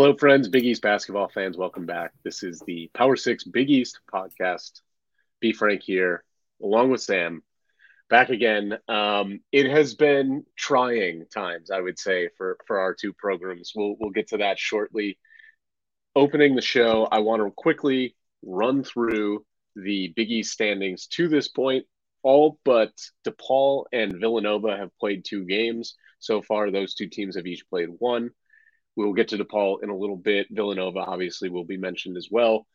Hello, friends, Big East basketball fans. Welcome back. This is the Power Six Big East podcast. B. Frank here, along with Sam, back again. Um, it has been trying times, I would say, for for our two programs. We'll we'll get to that shortly. Opening the show, I want to quickly run through the Big East standings to this point. All but DePaul and Villanova have played two games so far. Those two teams have each played one. We will get to DePaul in a little bit. Villanova obviously will be mentioned as well.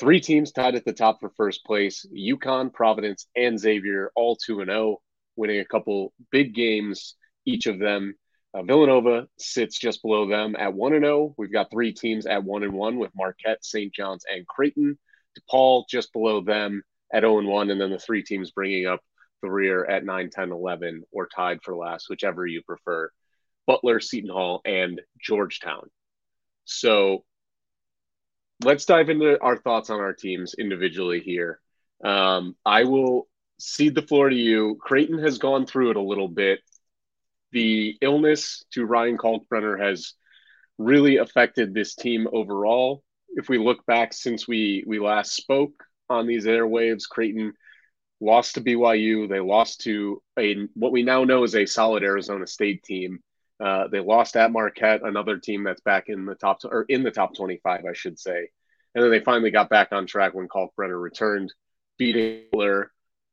Three teams tied at the top for first place UConn, Providence, and Xavier, all 2 0, winning a couple big games, each of them. Uh, Villanova sits just below them at 1 0. We've got three teams at 1 1 with Marquette, St. John's, and Creighton. DePaul just below them at 0 1, and then the three teams bringing up the rear at 9, 10, 11, or tied for last, whichever you prefer. Butler, Seton Hall, and Georgetown. So let's dive into our thoughts on our teams individually here. Um, I will cede the floor to you. Creighton has gone through it a little bit. The illness to Ryan Kalkbrenner has really affected this team overall. If we look back since we we last spoke on these airwaves, Creighton lost to BYU. They lost to a what we now know is a solid Arizona State team. Uh, they lost at Marquette, another team that's back in the top or in the top 25, I should say. And then they finally got back on track when Kalkbrenner returned, beating Butler.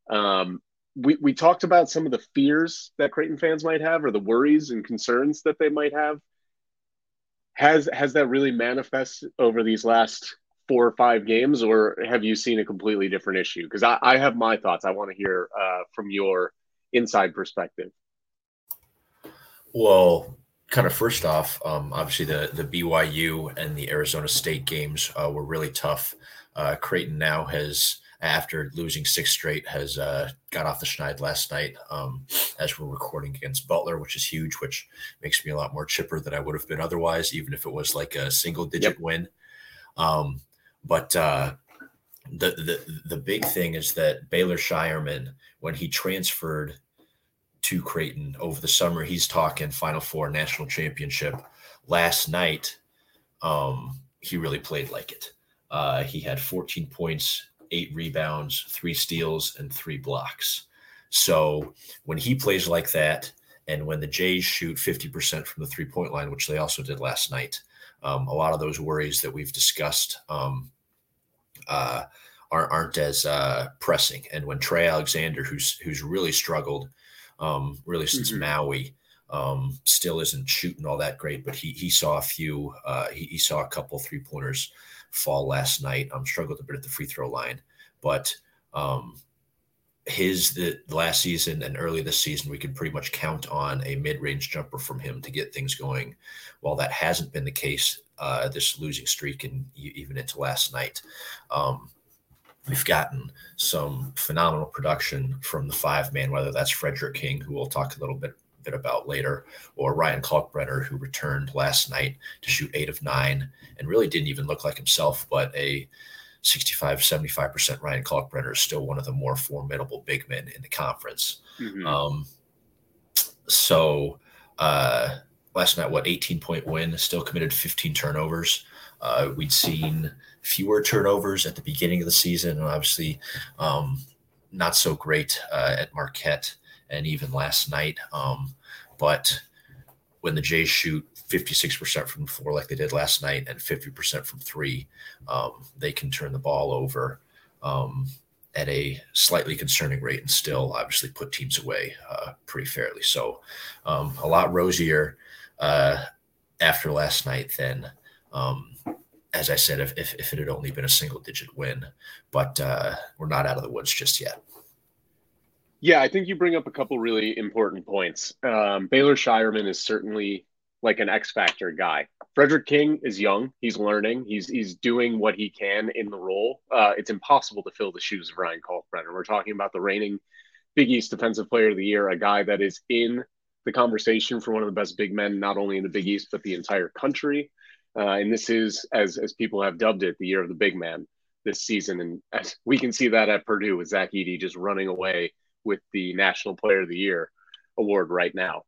Um, we, we talked about some of the fears that Creighton fans might have or the worries and concerns that they might have. Has has that really manifested over these last four or five games, or have you seen a completely different issue? Because I, I have my thoughts. I want to hear uh, from your inside perspective. Well, kind of first off, um, obviously the the BYU and the Arizona State games uh, were really tough. Uh, Creighton now has, after losing six straight, has uh, got off the schneid last night um, as we're recording against Butler, which is huge, which makes me a lot more chipper than I would have been otherwise, even if it was like a single digit yep. win. Um, but uh, the the the big thing is that Baylor Scheierman, when he transferred to Creighton over the summer. He's talking Final Four national championship. Last night, um, he really played like it. Uh, he had 14 points, eight rebounds, three steals, and three blocks. So when he plays like that, and when the Jays shoot 50% from the three point line, which they also did last night, um, a lot of those worries that we've discussed um, uh, aren't, aren't as uh, pressing. And when Trey Alexander, who's who's really struggled um, really since mm-hmm. Maui. Um, still isn't shooting all that great, but he he saw a few. Uh, he, he saw a couple three pointers fall last night. Um, struggled a bit at the free throw line, but um, his the last season and early this season, we could pretty much count on a mid range jumper from him to get things going. While that hasn't been the case uh, this losing streak and even into last night. Um, We've gotten some phenomenal production from the five man, whether that's Frederick King, who we'll talk a little bit bit about later, or Ryan Kalkbrenner, who returned last night to shoot eight of nine and really didn't even look like himself, but a 65, 75% Ryan Kalkbrenner is still one of the more formidable big men in the conference. Mm-hmm. Um, so uh, last night, what, 18 point win, still committed 15 turnovers. Uh, we'd seen fewer turnovers at the beginning of the season, and obviously um, not so great uh, at Marquette and even last night. Um, but when the Jays shoot 56% from the floor like they did last night and 50% from three, um, they can turn the ball over um, at a slightly concerning rate and still obviously put teams away uh, pretty fairly. So um, a lot rosier uh, after last night than um, as I said, if, if, if, it had only been a single digit win, but uh, we're not out of the woods just yet. Yeah, I think you bring up a couple really important points. Um, Baylor Scheierman is certainly like an X factor guy. Frederick King is young. He's learning. He's he's doing what he can in the role. Uh, it's impossible to fill the shoes of Ryan Kalkbrenner. We're talking about the reigning Big East Defensive Player of the Year, a guy that is in the conversation for one of the best big men, not only in the Big East but the entire country. Uh, and this is, as as people have dubbed it, the year of the big man this season. And as we can see that at Purdue with Zach Edey just running away with the National Player of the Year award right now.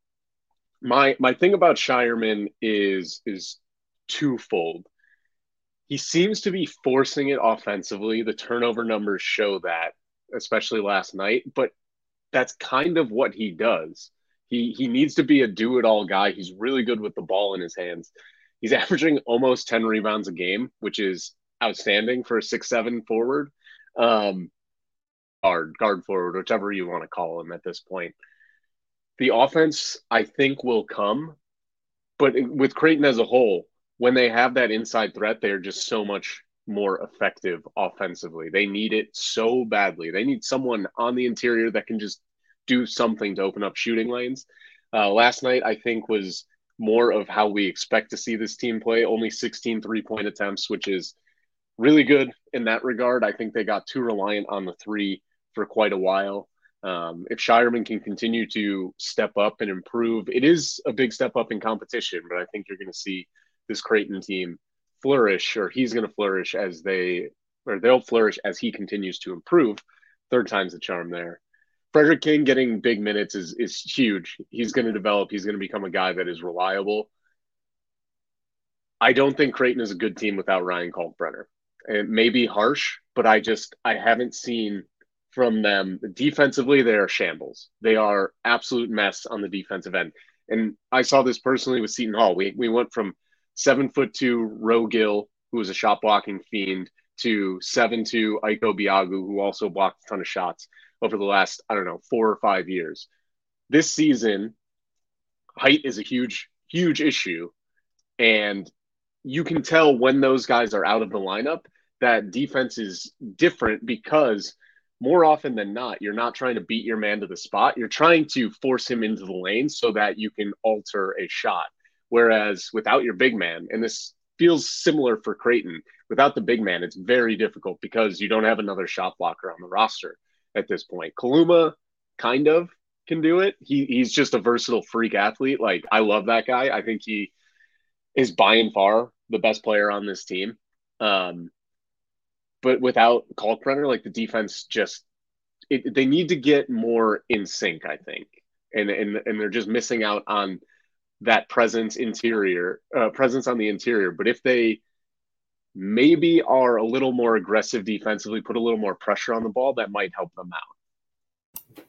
My my thing about Scheierman is is twofold. He seems to be forcing it offensively. The turnover numbers show that, especially last night, but that's kind of what he does. He he needs to be a do-it-all guy. He's really good with the ball in his hands. He's averaging almost 10 rebounds a game, which is outstanding for a six seven forward. Um, guard, guard forward, whichever you want to call him at this point. The offense, I think, will come, but with Creighton as a whole, when they have that inside threat, they're just so much more effective offensively. They need it so badly. They need someone on the interior that can just do something to open up shooting lanes. Uh, last night, I think, was more of how we expect to see this team play. Only 16 three point attempts, which is really good in that regard. I think they got too reliant on the three for quite a while. Um, if Scheierman can continue to step up and improve, it is a big step up in competition, but I think you're going to see this Creighton team flourish, or he's going to flourish as they, or they'll flourish as he continues to improve. Third time's the charm there. Frederick King getting big minutes is is huge. He's going to develop. He's going to become a guy that is reliable. I don't think Creighton is a good team without Ryan Kalkbrenner. It may be harsh, but I just I haven't seen from them. Defensively, they are shambles. They are absolute mess on the defensive end. And I saw this personally with Seton Hall. We we went from seven foot two Roe Gill, who was a shot blocking fiend, to seven two Ike Obiagu, who also blocked a ton of shots over the last, I don't know, four or five years. This season, height is a huge, huge issue. And you can tell when those guys are out of the lineup that defense is different because more often than not, you're not trying to beat your man to the spot. You're trying to force him into the lane so that you can alter a shot. Whereas without your big man, and this feels similar for Creighton, without the big man, it's very difficult because you don't have another shot blocker on the roster at this point. Kaluma kind of can do it. He he's just a versatile freak athlete. Like I love that guy. I think he is by and far the best player on this team. Um, but without Kalkbrenner, like the defense just it, they need to get more in sync, I think, and and and they're just missing out on that presence interior uh, presence on the interior. But if they maybe are a little more aggressive defensively, put a little more pressure on the ball, that might help them out.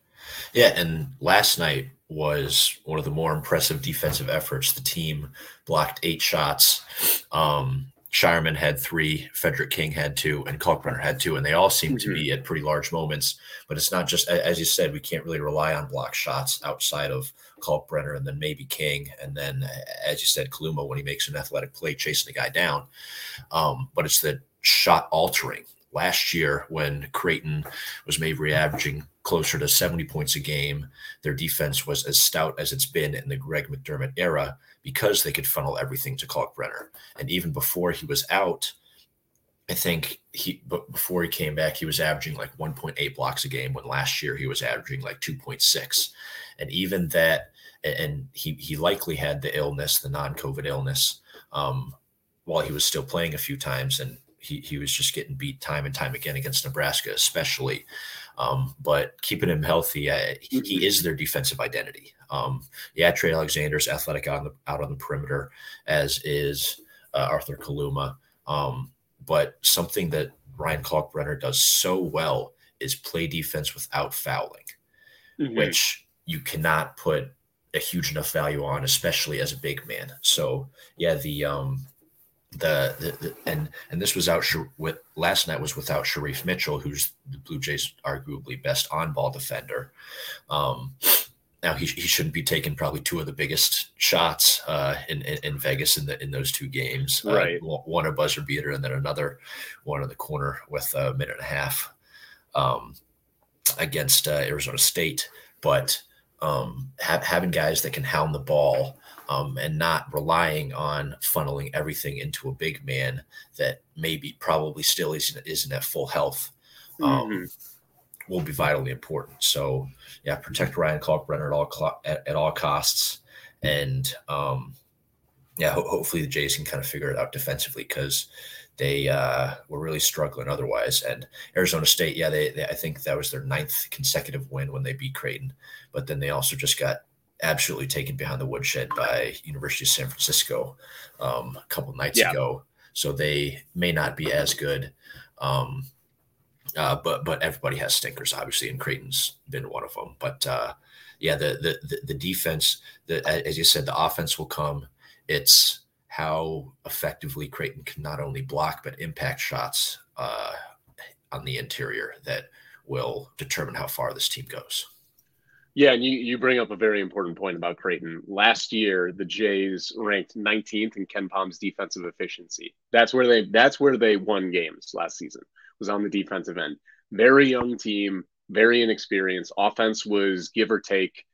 Yeah, and last night was one of the more impressive defensive efforts. The team blocked eight shots. Um, Scheierman had three, Frederick King had two, and Kalkbrenner had two, and they all seem mm-hmm. to be at pretty large moments. But it's not just as you said, we can't really rely on block shots outside of Kalkbrenner and then maybe King, and then as you said, Kaluma when he makes an athletic play chasing the guy down. Um, but it's the shot altering. Last year, when Creighton was maybe averaging closer to 70 points a game, their defense was as stout as it's been in the Greg McDermott era because they could funnel everything to Kalkbrenner. And even before he was out, I think he but before he came back, he was averaging like 1.8 blocks a game when last year he was averaging like 2.6. And even that, and he he likely had the illness, the non-COVID illness, um, while he was still playing a few times, and he he was just getting beat time and time again against Nebraska, especially. Um, but keeping him healthy, uh, he, he, is their defensive identity. Um, yeah, Trey Alexander's athletic out on the out on the perimeter, as is uh, Arthur Kaluma. Um, but something that Ryan Kalkbrenner does so well is play defense without fouling, mm-hmm. which you cannot put a huge enough value on, especially as a big man. So yeah, the um, the, the, and and this was out with last night was without Shereef Mitchell, who's the Blue Jays arguably best on ball defender. Um, now he, he shouldn't be taking probably two of the biggest shots uh, in, in, in Vegas in the in those two games. Uh, right, uh, one a buzzer beater and then another one in the corner with a minute and a half um, against uh, Arizona State. But um, ha- having guys that can hound the ball um, and not relying on funneling everything into a big man that maybe probably still isn't isn't at full health um, mm-hmm. will be vitally important. So yeah, protect Ryan Kalkbrenner at all at, at all costs, and um, yeah, ho- hopefully the Jays can kind of figure it out defensively because they uh, were really struggling otherwise. And Arizona State, yeah, they, they, I think that was their ninth consecutive win when they beat Creighton, but then they also just got absolutely taken behind the woodshed by University of San Francisco um, a couple nights yeah. ago. So they may not be as good. Um, uh, but but everybody has stinkers, obviously, and Creighton's been one of them. But uh, yeah, the, the the the defense, the as you said, the offense will come. It's how effectively Creighton can not only block but impact shots uh, on the interior that will determine how far this team goes. Yeah, and you, you bring up a very important point about Creighton. Last year, the Jays ranked 19th in KenPom's defensive efficiency. That's where they that's where they won games last season. Was on the defensive end. Very young team, very inexperienced. Offense was give or take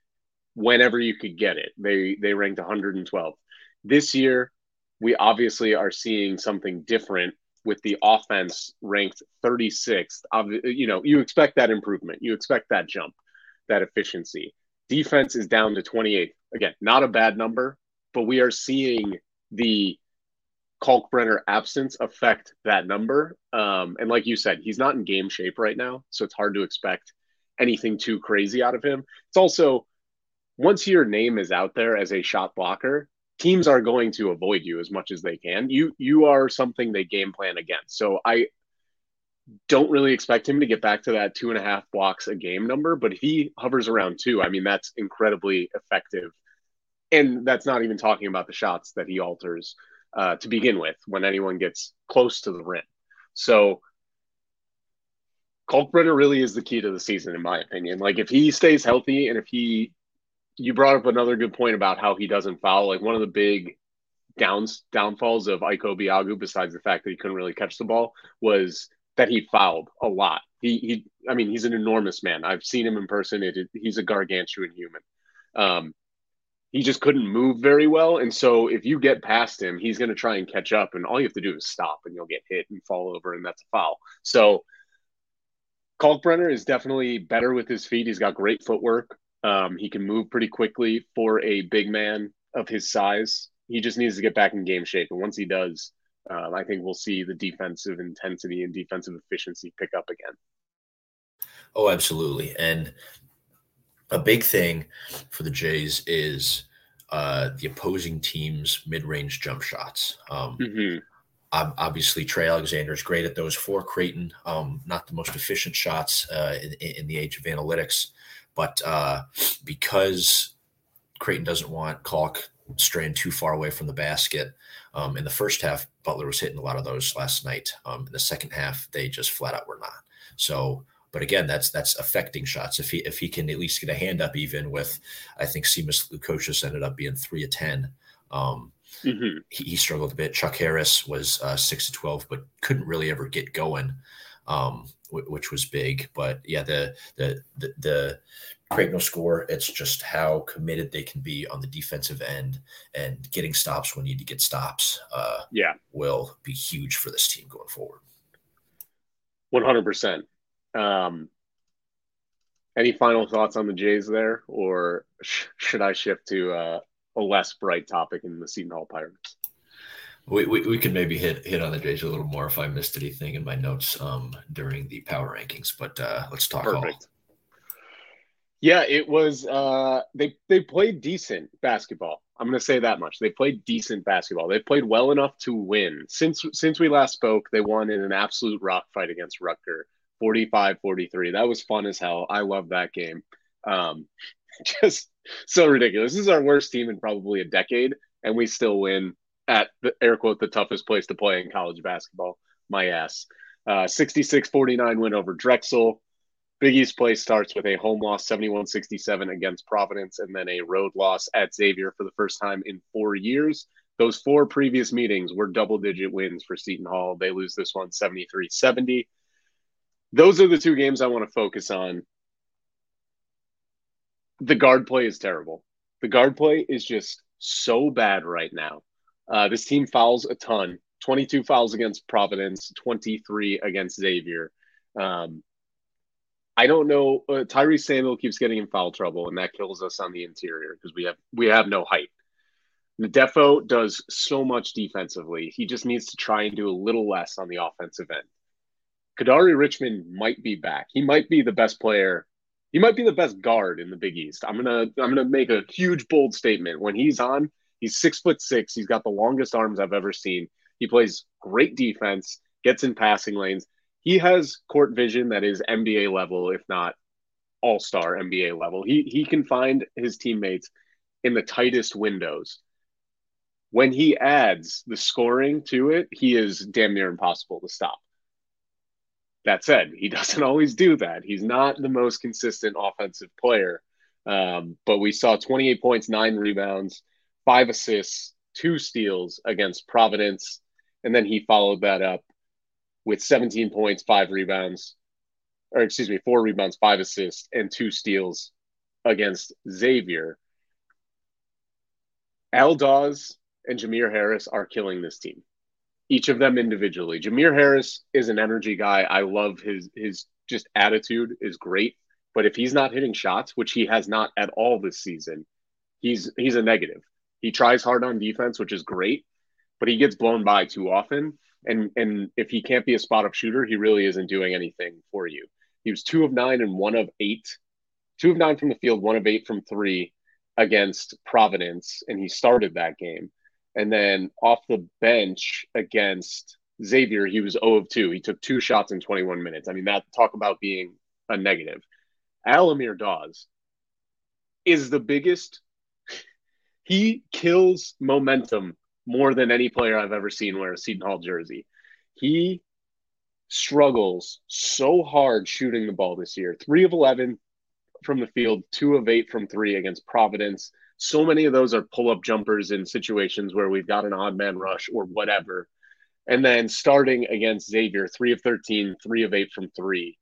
whenever you could get it. They they ranked 112. This year, we obviously are seeing something different with the offense ranked 36th. You know, you expect that improvement. You expect that jump that efficiency. Defense is down to 28. Again, not a bad number, but we are seeing the Kalkbrenner absence affect that number. Um, and like you said, he's not in game shape right now, so it's hard to expect anything too crazy out of him. It's also once your name is out there as a shot blocker, teams are going to avoid you as much as they can. You you are something they game plan against. So I don't really expect him to get back to that two and a half blocks a game number, but he hovers around two, I mean, that's incredibly effective. And that's not even talking about the shots that he alters uh, to begin with when anyone gets close to the rim. So Kalkbrenner really is the key to the season, in my opinion. Like if he stays healthy and if he, you brought up another good point about how he doesn't foul. Like one of the big downs downfalls of Ike Obiagu, besides the fact that he couldn't really catch the ball, was that he fouled a lot. He, he, I mean, he's an enormous man. I've seen him in person. It, it, he's a gargantuan human. Um, he just couldn't move very well, and so if you get past him, he's going to try and catch up, and all you have to do is stop, and you'll get hit and fall over, and that's a foul. So Kalkbrenner is definitely better with his feet. He's got great footwork. Um, he can move pretty quickly for a big man of his size. He just needs to get back in game shape, and once he does, um, I think we'll see the defensive intensity and defensive efficiency pick up again. Oh, absolutely. And a big thing for the Jays is uh, the opposing team's mid-range jump shots. Um, mm-hmm. Obviously, Trey Alexander is great at those for Creighton. Um, not the most efficient shots uh, in, in, the age of analytics, but uh, because Creighton doesn't want Kalk straying too far away from the basket, um, in the first half, Butler was hitting a lot of those last night. Um, in the second half, they just flat out were not. So, but again, that's that's affecting shots. If he if he can at least get a hand up, even with, I think Simas Lukosius ended up being three of ten. Um, mm-hmm. he, he, struggled a bit. Chuck Harris was uh, six to twelve, but couldn't really ever get going, um, w- which was big. But yeah, the the the, the Creighton will score. It's just how committed they can be on the defensive end and getting stops when you need to get stops. Uh, yeah, will be huge for this team going forward. One hundred percent. Um, any final thoughts on the Jays there, or sh- should I shift to uh, a less bright topic in the Seton Hall Pirates? We, we, we could maybe hit hit on the Jays a little more if I missed anything in my notes um, during the power rankings, but uh, let's talk. Perfect. All. Yeah, it was. Uh, they they played decent basketball. I'm going to say that much. They played decent basketball. They played well enough to win. Since since we last spoke, they won in an absolute rock fight against Rutger, 45-43. That was fun as hell. I love that game. Um, just so ridiculous. This is our worst team in probably a decade, and we still win at the air quote the toughest place to play in college basketball. My ass. Uh, 66-49 win over Drexel. Big East play starts with a home loss 71 67 against Providence and then a road loss at Xavier for the first time in four years. Those four previous meetings were double digit wins for Seton Hall. They lose this one 73 70. Those are the two games I want to focus on. The guard play is terrible. The guard play is just so bad right now. Uh, this team fouls a ton 22 fouls against Providence, 23 against Xavier. Um, I don't know. Uh, Tyrese Samuel keeps getting in foul trouble, and that kills us on the interior because we have we have no height. Ndefo does so much defensively. He just needs to try and do a little less on the offensive end. Kadary Richmond might be back. He might be the best player he might be the best guard in the Big East. I'm gonna I'm gonna make a huge bold statement. When he's on, he's six foot six. He's got the longest arms I've ever seen. He plays great defense, gets in passing lanes. He has court vision that is NBA level, if not all star NBA level. He he can find his teammates in the tightest windows. When he adds the scoring to it, he is damn near impossible to stop. That said, he doesn't always do that. He's not the most consistent offensive player. Um, but we saw 28 points, nine rebounds, five assists, two steals against Providence. And then he followed that up with 17 points, five rebounds, or excuse me, four rebounds, five assists, and two steals against Xavier. Al Dawes and Jamir Harris are killing this team. Each of them individually. Jamir Harris is an energy guy. I love his his just attitude is great. But if he's not hitting shots, which he has not at all this season, he's he's a negative. He tries hard on defense, which is great, but he gets blown by too often. And and if he can't be a spot up shooter, he really isn't doing anything for you. He was two of nine and one of eight, two of nine from the field, one of eight from three against Providence, and he started that game. And then off the bench against Xavier, he was 0 of 2. He took two shots in 21 minutes. I mean, that talk about being a negative. Al-Amir Dawes is the biggest. He kills momentum more than any player I've ever seen wear a Seton Hall jersey. He struggles so hard shooting the ball this year. Three of 11 from the field, two of eight from three against Providence. So many of those are pull up jumpers in situations where we've got an odd man rush or whatever. And then starting against Xavier, three of 13, three of eight from three.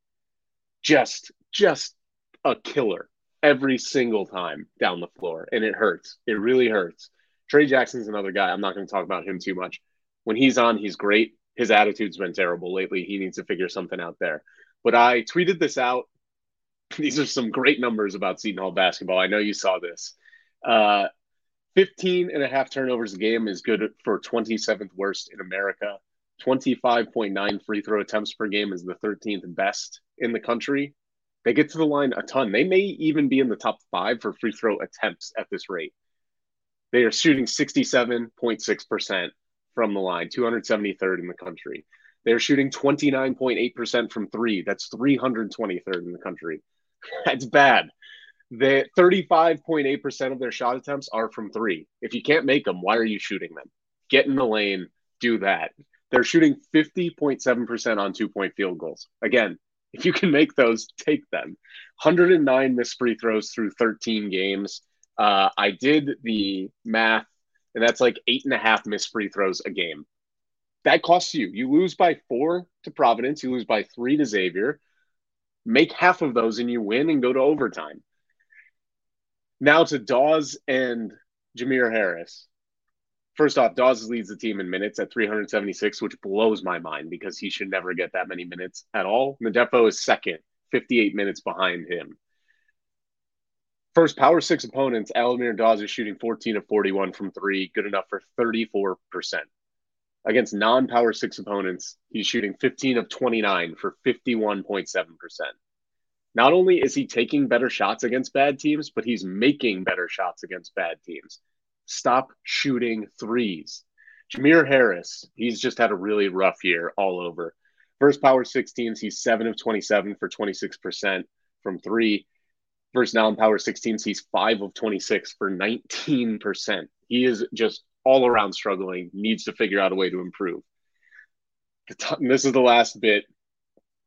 Just, just a killer every single time down the floor. And it hurts. It really hurts. Tray Jackson's another guy. I'm not going to talk about him too much. When he's on, he's great. His attitude's been terrible lately. He needs to figure something out there. But I tweeted this out. These are some great numbers about Seton Hall basketball. I know you saw this. Uh, 15 and a half turnovers a game is good for 27th worst in America. 25.9 free throw attempts per game is the 13th best in the country. They get to the line a ton. They may even be in the top five for free throw attempts at this rate. They are shooting 67.6% from the line, 273rd in the country. They're shooting 29.8% from three. That's 323rd in the country. That's bad. The 35.8% of their shot attempts are from three. If you can't make them, why are you shooting them? Get in the lane, do that. They're shooting 50.7% on two point field goals. Again, if you can make those, take them. 109 missed free throws through 13 games. Uh, I did the math, and that's like eight and a half missed free throws a game. That costs you. You lose by four to Providence, you lose by three to Xavier. Make half of those and you win and go to overtime. Now to Dawes and Jamir Harris. First off, Dawes leads the team in minutes at 376, which blows my mind because he should never get that many minutes at all. Ndefo is second, 58 minutes behind him. First, power six opponents, Al-Amir Dawes is shooting 14 of 41 from three, good enough for 34%. Against non power six opponents, he's shooting 15 of 29 for 51.7%. Not only is he taking better shots against bad teams, but he's making better shots against bad teams. Stop shooting threes. Jamir Harris, he's just had a really rough year all over. First power six teams, he's seven of 27 for 26% from three. Versus now in power 16s, he's five of 26 for 19%. He is just all around struggling, needs to figure out a way to improve. This is the last bit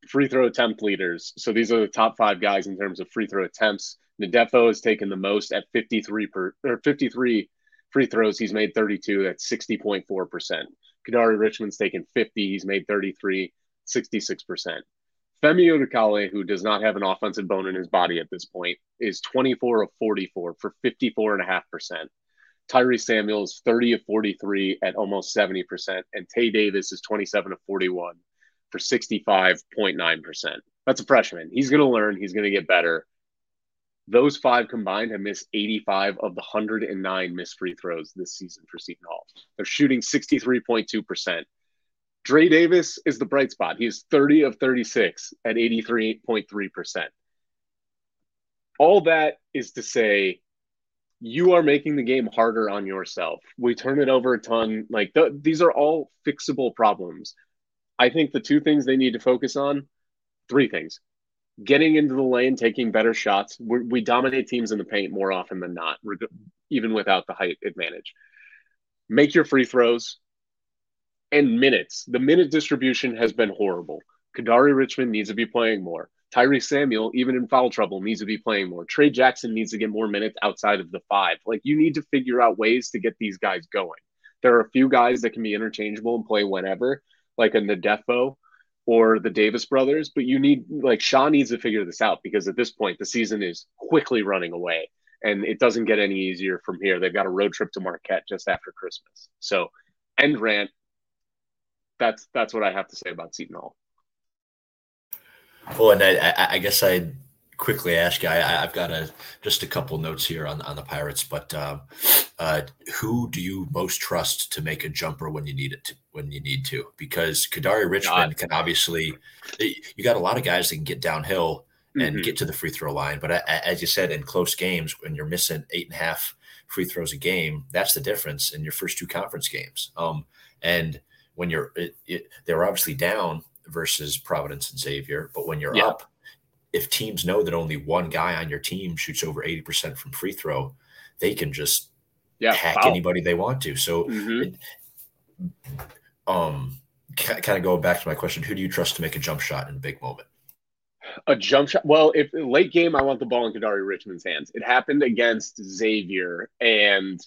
free throw attempt leaders. So these are the top five guys in terms of free throw attempts. Ndefo has taken the most at 53 per or 53 free throws. He's made 32. That's 60.4%. Kadary Richmond's taken 50. He's made 33, 66%. Femi Odukale, who does not have an offensive bone in his body at this point, is 24 of 44 for 54.5%. Tyrese Samuels, 30 of 43 at almost 70%. And Tae Davis is 27 of 41 for 65.9%. That's a freshman. He's going to learn, he's going to get better. Those five combined have missed 85 of the 109 missed free throws this season for Seton Hall. They're shooting 63.2%. Dre Davis is the bright spot. He's 30 of 36 at 83.3%. all that is to say you are making the game harder on yourself. We turn it over a ton. Like th- these are all fixable problems. I think the two things they need to focus on, three things: getting into the lane, taking better shots. We're, we dominate teams in the paint more often than not, even without the height advantage. Make your free throws and minutes. The minute distribution has been horrible. Kadary Richmond needs to be playing more. Tyree Samuel, even in foul trouble, needs to be playing more. Tray Jackson needs to get more minutes outside of the five. Like you need to figure out ways to get these guys going. There are a few guys that can be interchangeable and play whenever, like a Ndefo or the Davis brothers, but you need like Sha needs to figure this out because at this point the season is quickly running away and it doesn't get any easier from here. They've got a road trip to Marquette just after Christmas. So end rant. That's that's what I have to say about Seton Hall. Well, and I, I guess I'd quickly ask you. I, have got a just a couple notes here on on the Pirates, but um, uh, who do you most trust to make a jumper when you need it to, when you need to? Because Kadary Richmond God. can obviously. You got a lot of guys that can get downhill and mm-hmm. get to the free throw line, but as you said, in close games when you're missing eight and a half free throws a game, that's the difference in your first two conference games. Um, and when you're, it, it, they're obviously down versus Providence and Xavier. But when you're yeah. up, if teams know that only one guy on your team shoots over 80% from free throw, they can just yeah, hack anybody they want to. So, mm-hmm. it, um, kind of going back to my question, who do you trust to make a jump shot in a big moment? A jump shot. Well, if late game, I want the ball in Kadary Richmond's hands. It happened against Xavier, and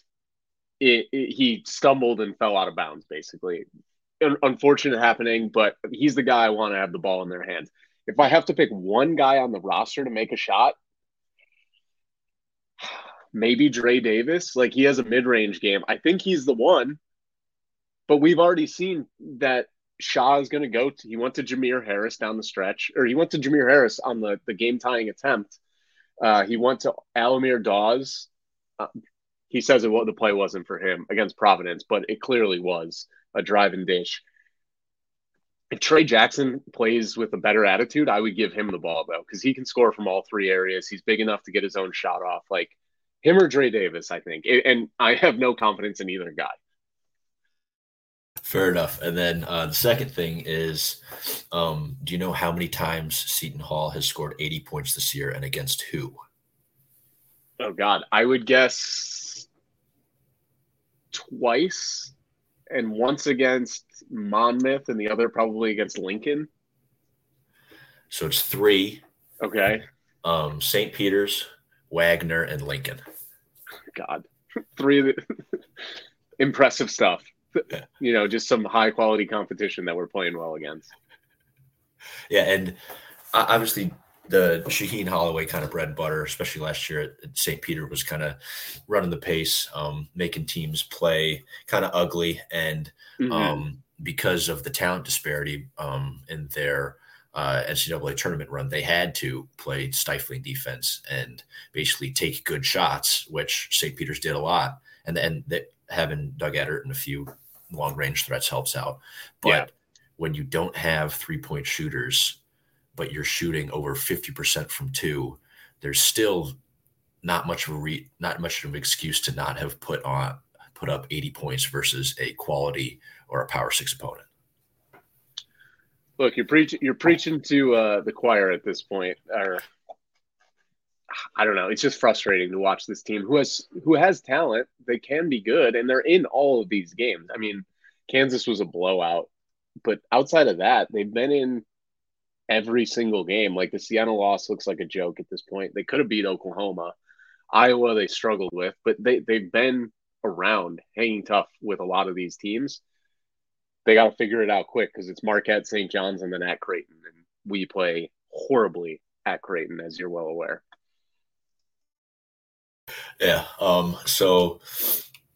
it, it, he stumbled and fell out of bounds. Basically, unfortunate happening, but he's the guy I want to have the ball in their hands. If I have to pick one guy on the roster to make a shot, maybe Dre Davis. Like he has a mid range game. I think he's the one, but we've already seen that Sha is going to go to, he went to Jamir Harris down the stretch, or he went to Jamir Harris on the, the game tying attempt. Uh, he went to Al-Amir Dawes. Uh, he says it, the play wasn't for him against Providence, but it clearly was a drive and dish. If Tray Jackson plays with a better attitude, I would give him the ball though, because he can score from all three areas. He's big enough to get his own shot off. Like him or Dre Davis, I think. And I have no confidence in either guy. Fair enough. And then uh, the second thing is, um, do you know how many times Seton Hall has scored 80 points this year and against who? Oh God, I would guess twice and once against Monmouth, and the other probably against Lincoln. So it's three. Okay. Um, St. Peter's, Wagner, and Lincoln. God, three impressive stuff. Yeah. You know, just some high quality competition that we're playing well against. Yeah, and obviously the Shaheen Holloway kind of bread and butter, especially last year at, St. Peter, was kind of running the pace, um, making teams play kind of ugly. And mm-hmm. um, because of the talent disparity um, in their uh, NCAA tournament run, they had to play stifling defense and basically take good shots, which St. Peter's did a lot. And then that having Doug Edert and a few long range threats helps out. But yeah. when you don't have three point shooters, but you're shooting over 50% from two, there's still not much of a re, not much of an excuse to not have put on put up 80 points versus a quality or a power six opponent. Look, you're preaching you're preaching to uh, the choir at this point. Or I don't know. It's just frustrating to watch this team who has who has talent. They can be good, and they're in all of these games. I mean, Kansas was a blowout, but outside of that, they've been in every single game. Like the Siena loss looks like a joke at this point. They could have beat Oklahoma. Iowa they struggled with, but they they've been around hanging tough with a lot of these teams. They got to figure it out quick because it's Marquette, St. John's, and then at Creighton, and we play horribly at Creighton, as you're well aware. Yeah. Um. So,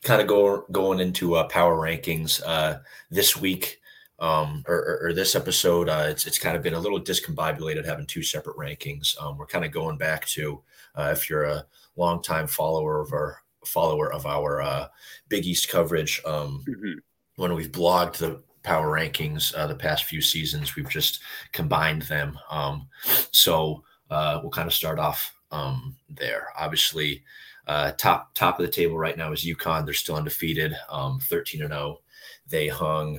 kind of go going into uh, power rankings. Uh, this week, um, or, or, or, this episode, uh, it's, it's kind of been a little discombobulated having two separate rankings. Um, we're kind of going back to uh, if you're a longtime follower of our follower of our uh, Big East coverage, um, mm-hmm. when we've blogged the power rankings uh, the past few seasons, we've just combined them. Um, so uh, we'll kind of start off um, there. Obviously, uh, top top of the table right now is UConn. They're still undefeated, um, 13 and 0. They hung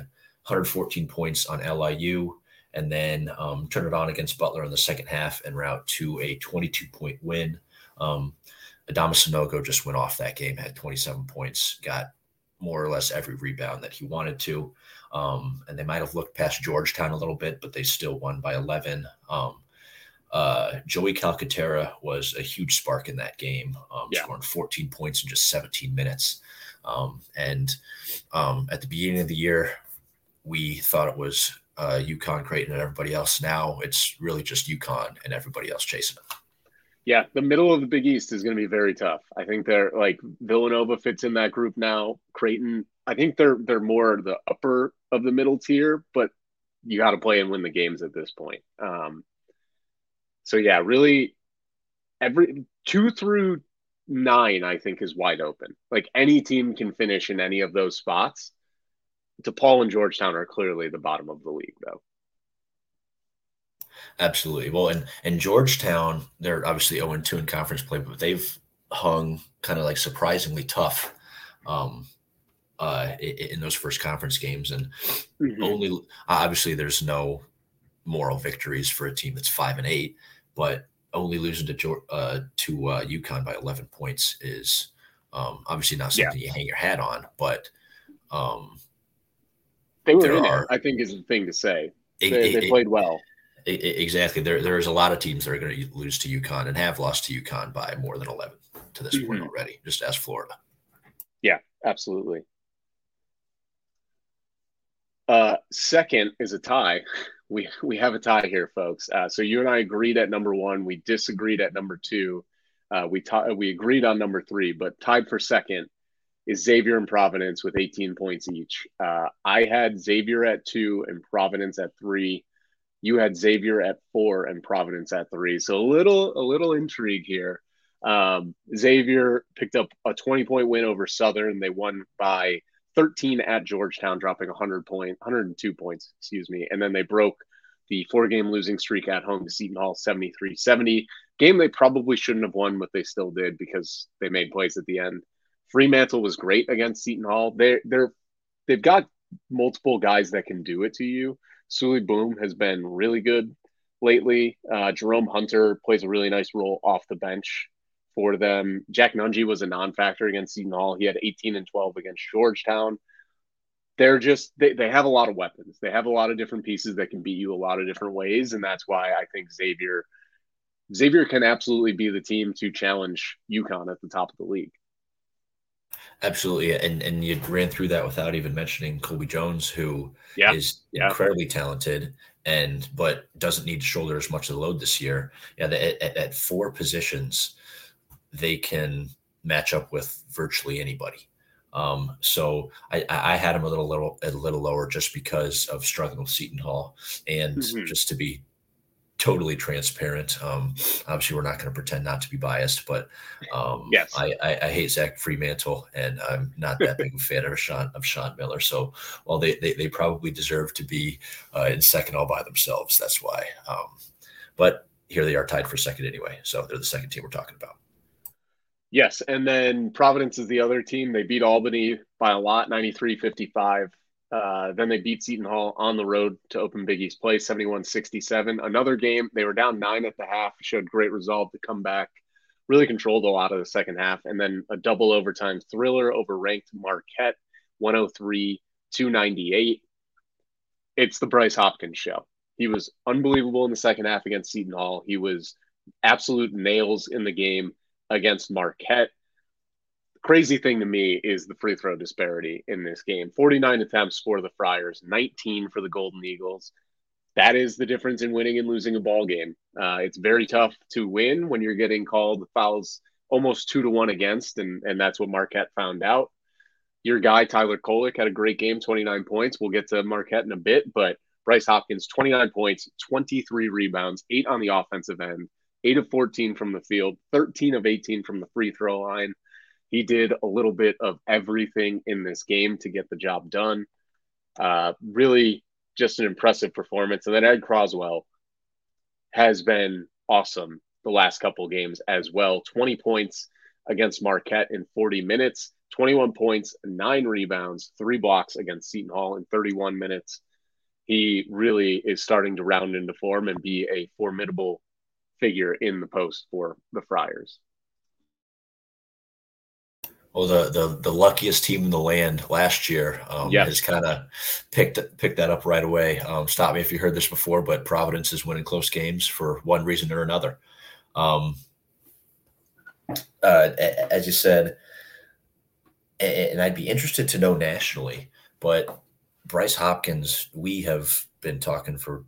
114 points on LIU and then um, turned it on against Butler in the second half and route to a 22 point win. Um, Adama Sanogo just went off that game, had 27 points, got more or less every rebound that he wanted to. Um, and they might have looked past Georgetown a little bit, but they still won by 11. Um, uh, Joey Calcaterra was a huge spark in that game, um, yeah. scoring 14 points in just 17 minutes. Um, and um, at the beginning of the year, we thought it was uh, UConn, Creighton, and everybody else. Now it's really just UConn and everybody else chasing it. Yeah, the middle of the Big East is going to be very tough. I think they're like Villanova fits in that group now. Creighton, I think they're they're more the upper of the middle tier, but you got to play and win the games at this point. Um, so yeah, really, every two through nine, I think, is wide open. Like any team can finish in any of those spots. DePaul and Georgetown are clearly the bottom of the league, though. Absolutely. Well, and and Georgetown, they're obviously 0 2 in conference play, but they've hung kind of like surprisingly tough um, uh, in, those first conference games. And mm-hmm. only obviously there's no moral victories for a team that's five and eight, but only losing to uh, to uh, UConn by 11 points is um, obviously not something yeah. you hang your hat on, but um, they were in are, it. I think is the thing to say. It, they, it, they, played well. Exactly. There, there's a lot of teams that are going to lose to UConn and have lost to UConn by more than 11 to this mm-hmm. point already. Just as Florida. Yeah, absolutely. Uh, second is a tie. We we have a tie here, folks. Uh, so you and I agreed at number one. We disagreed at number two. Uh, we ta- we agreed on number three, but tied for second is Xavier and Providence with 18 points each. Uh, I had Xavier at two and Providence at three. You had Xavier at four and Providence at three. So a little a little intrigue here. Um, Xavier picked up a 20 point win over Southern. They won by 13 at Georgetown, dropping 100 point, 102 points, excuse me. And then they broke the four game losing streak at home to Seton Hall 73 70. Game they probably shouldn't have won, but they still did because they made plays at the end. Freemantle was great against Seton Hall. They're, they're, they've got multiple guys that can do it to you. Souley Boum has been really good lately. Uh, Jerome Hunter plays a really nice role off the bench for them. Jack Nunge was a non-factor against Seton Hall. He had 18 and 12 against Georgetown. They're just they, they have a lot of weapons. They have a lot of different pieces that can beat you a lot of different ways, and that's why I think Xavier Xavier can absolutely be the team to challenge UConn at the top of the league. Absolutely, and and you ran through that without even mentioning Colby Jones, who yeah. is yeah. incredibly talented and but doesn't need to shoulder as much of the load this year. Yeah, at, at, at four positions, they can match up with virtually anybody. Um, so I, I had him a little little a little lower just because of struggling with Seton Hall, and mm-hmm. just to be totally transparent. Um, obviously, we're not going to pretend not to be biased, but um, yes, I, I, I, hate Zach Freemantle, and I'm not that big a fan of Sean of Sean Miller. So, while they they, they probably deserve to be uh, in second all by themselves, that's why. Um, but here they are tied for second anyway. So they're the second team we're talking about. Yes, and then Providence is the other team. They beat Albany by a lot, 93-55. Uh, then they beat Seton Hall on the road to open Big East play, 71 67. Another game, they were down nine at the half, showed great resolve to come back, really controlled a lot of the second half. And then a double overtime thriller over ranked Marquette, 103 298. It's the Bryce Hopkins show. He was unbelievable in the second half against Seton Hall. He was absolute nails in the game against Marquette crazy thing to me is the free throw disparity in this game 49 attempts for the Friars, 19 for the Golden Eagles. That is the difference in winning and losing a ball game. Uh, it's very tough to win when you're getting called fouls almost two to one against, and, and that's what Marquette found out. Your guy, Tyler Kolek, had a great game, 29 points. We'll get to Marquette in a bit, but Bryce Hopkins, 29 points, 23 rebounds, eight on the offensive end, eight of 14 from the field, 13 of 18 from the free throw line he did a little bit of everything in this game to get the job done. Uh, really, just an impressive performance. And then Ed Croswell has been awesome the last couple games as well. 20 points against Marquette in 40 minutes, 21 points, nine rebounds, three blocks against Seton Hall in 31 minutes. He really is starting to round into form and be a formidable figure in the post for the Friars. Well, the the, the luckiest team in the land last year um, yes. has kind of picked picked that up right away. Um, stop me if you heard this before, but Providence is winning close games for one reason or another. Um, uh, as you said, and I'd be interested to know nationally, but Bryce Hopkins, we have been talking for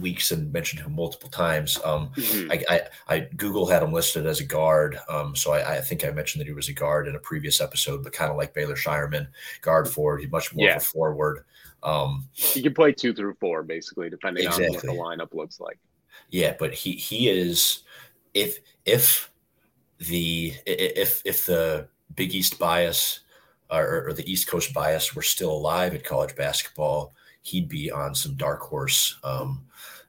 weeks and mentioned him multiple times. Um, mm-hmm. I, I, I, Google had him listed as a guard, um, so I, I, think I mentioned that he was a guard in a previous episode, but kind of like Baylor Scheierman, guard forward. He's much more yeah. of a forward. Um, he can play two through four, basically, depending exactly. on what the lineup looks like. Yeah, but he he is if if the if if the Big East bias or, or the East Coast bias were still alive at college basketball, he'd be on some dark horse um,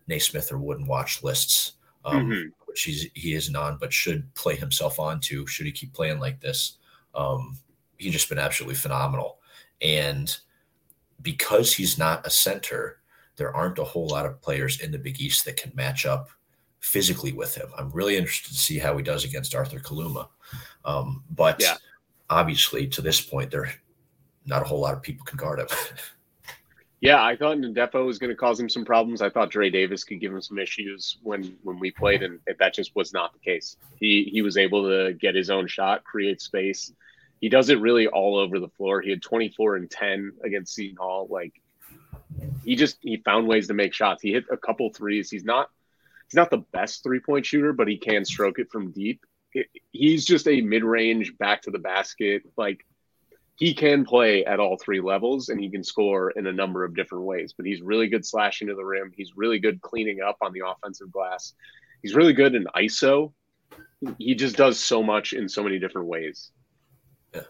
Naismith or Wooden Watch lists, um, mm-hmm. which he's he isn't on, but should play himself onto. Should he keep playing like this? Um, he's just been absolutely phenomenal, and because he's not a center, there aren't a whole lot of players in the Big East that can match up physically with him. I'm really interested to see how he does against Arthur Kaluma. Um, but yeah. obviously, to this point, there not a whole lot of people can guard him. yeah, I thought Ndefo was going to cause him some problems. I thought Dre Davis could give him some issues when when we played, and that just was not the case. He he was able to get his own shot, create space. He does it really all over the floor. He had 24 and 10 against Seton Hall. Like he just he found ways to make shots. He hit a couple threes. He's not he's not the best three point shooter, but he can stroke it from deep. It, he's just a mid range, back to the basket. Like he can play at all three levels and he can score in a number of different ways. But he's really good slashing to the rim. He's really good cleaning up on the offensive glass. He's really good in ISO. He just does so much in so many different ways. Yeah.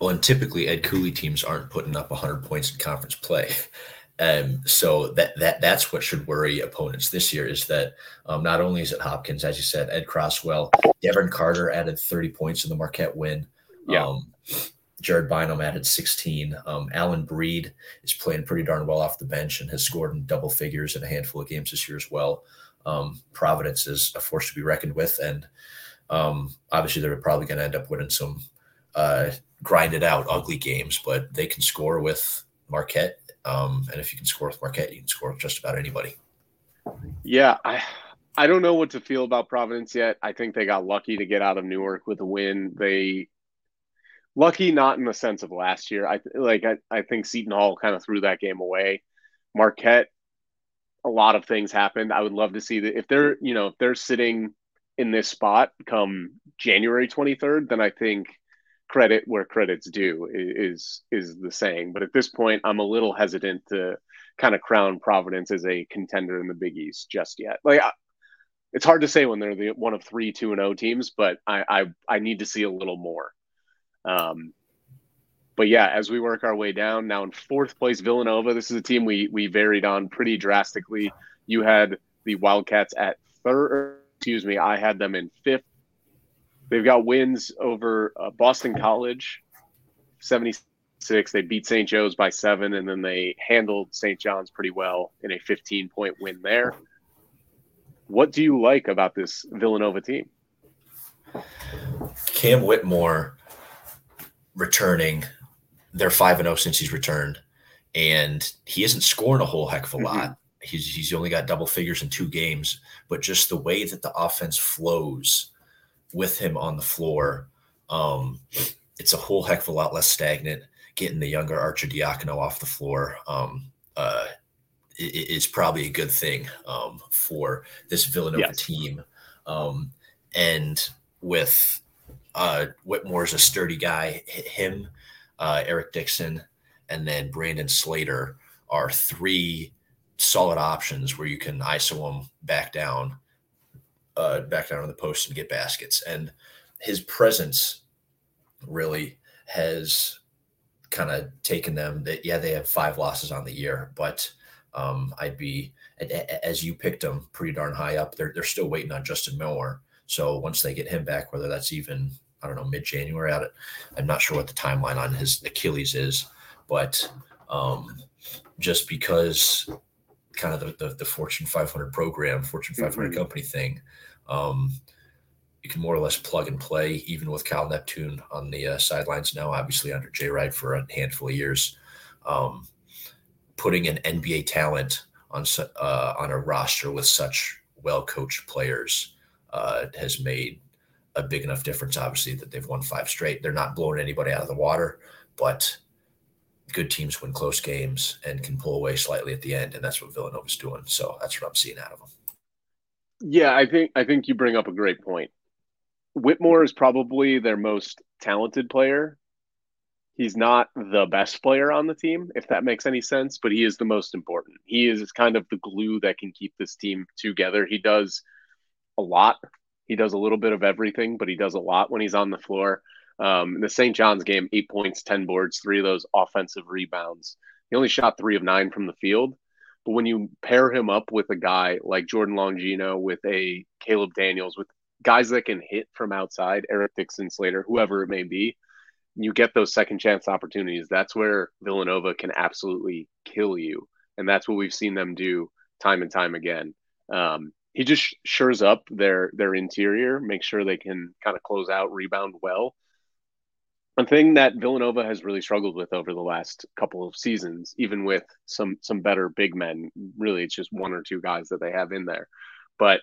Well, and typically Ed Cooley teams aren't putting up 100 points in conference play. Um, so that that that's what should worry opponents this year is that um, not only is it Hopkins, as you said, Ed Croswell, Devin Carter added 30 points in the Marquette win. Yeah. Um, Jared Bynum added 16. Um, Alyn Breed is playing pretty darn well off the bench and has scored in double figures in a handful of games this year as well. Um, Providence is a force to be reckoned with, and um, obviously they're probably going to end up winning some uh, grinded out ugly games, but they can score with Marquette um, and if you can score with Marquette, you can score with just about anybody. Yeah, I I don't know what to feel about Providence yet. I think they got lucky to get out of Newark with a win. They lucky not in the sense of last year. I like I, I think Seton Hall kind of threw that game away. Marquette, a lot of things happened. I would love to see that if they're you know if they're sitting in this spot come January 23rd, then I think credit where credit's due is is the saying. But at this point, I'm a little hesitant to kind of crown Providence as a contender in the Big East just yet. Like it's hard to say when they're the one of three two and O teams, but I, I I need to see a little more. Um, but yeah, as we work our way down now in fourth place, Villanova. This is a team we we varied on pretty drastically. You had the Wildcats at third. Excuse me, I had them in fifth. They've got wins over uh, Boston College, 76. They beat St. Joe's by seven, and then they handled St. John's pretty well in a 15 point win there. What do you like about this Villanova team? Cam Whitmore returning. They're 5 and 0 since he's returned, and he isn't scoring a whole heck of a mm-hmm. lot. He's, he's only got double figures in two games, but just the way that the offense flows with him on the floor, um, it's a whole heck of a lot less stagnant. Getting the younger Arcidiacono off the floor um, uh, is probably a good thing um, for this Villanova yes. team. Um, and with uh, Whitmore's a sturdy guy, him, uh, Eric Dixon, and then Brandon Slater are three solid options where you can ISO them back down uh, back down on the post and get baskets. And his presence really has kind of taken them that, yeah, they have five losses on the year, but um, I'd be as you picked them pretty darn high up, they're they're still waiting on Justin Miller. So once they get him back, whether that's even I don't know mid January, at it, I'm not sure what the timeline on his Achilles is, but um, just because kind of the, the, the Fortune 500 program, Fortune 500 mm-hmm. company thing, um, you can more or less plug and play, even with Kyle Neptune on the uh, sidelines now, obviously under Jay Wright for a handful of years. Um, putting an NBA talent on uh, on a roster with such well coached players uh, has made a big enough difference. Obviously, that they've won five straight. They're not blowing anybody out of the water, but good teams win close games and can pull away slightly at the end, and that's what Villanova's doing. So that's what I'm seeing out of them. Yeah, I think I think you bring up a great point. Whitmore is probably their most talented player. He's not the best player on the team, if that makes any sense, but he is the most important. He is kind of the glue that can keep this team together. He does a lot. He does a little bit of everything, but he does a lot when he's on the floor. Um, in the St. John's game, eight points, 10 boards, three of those offensive rebounds. He only shot three of nine from the field. But when you pair him up with a guy like Jordan Longino, with a Caleb Daniels, with guys that can hit from outside, Eric Dixon, Slater, whoever it may be, you get those second chance opportunities. That's where Villanova can absolutely kill you. And that's what we've seen them do time and time again. Um, he just shores up their their interior, make sure they can kind of close out, rebound well. One thing that Villanova has really struggled with over the last couple of seasons, even with some some better big men, really it's just one or two guys that they have in there. But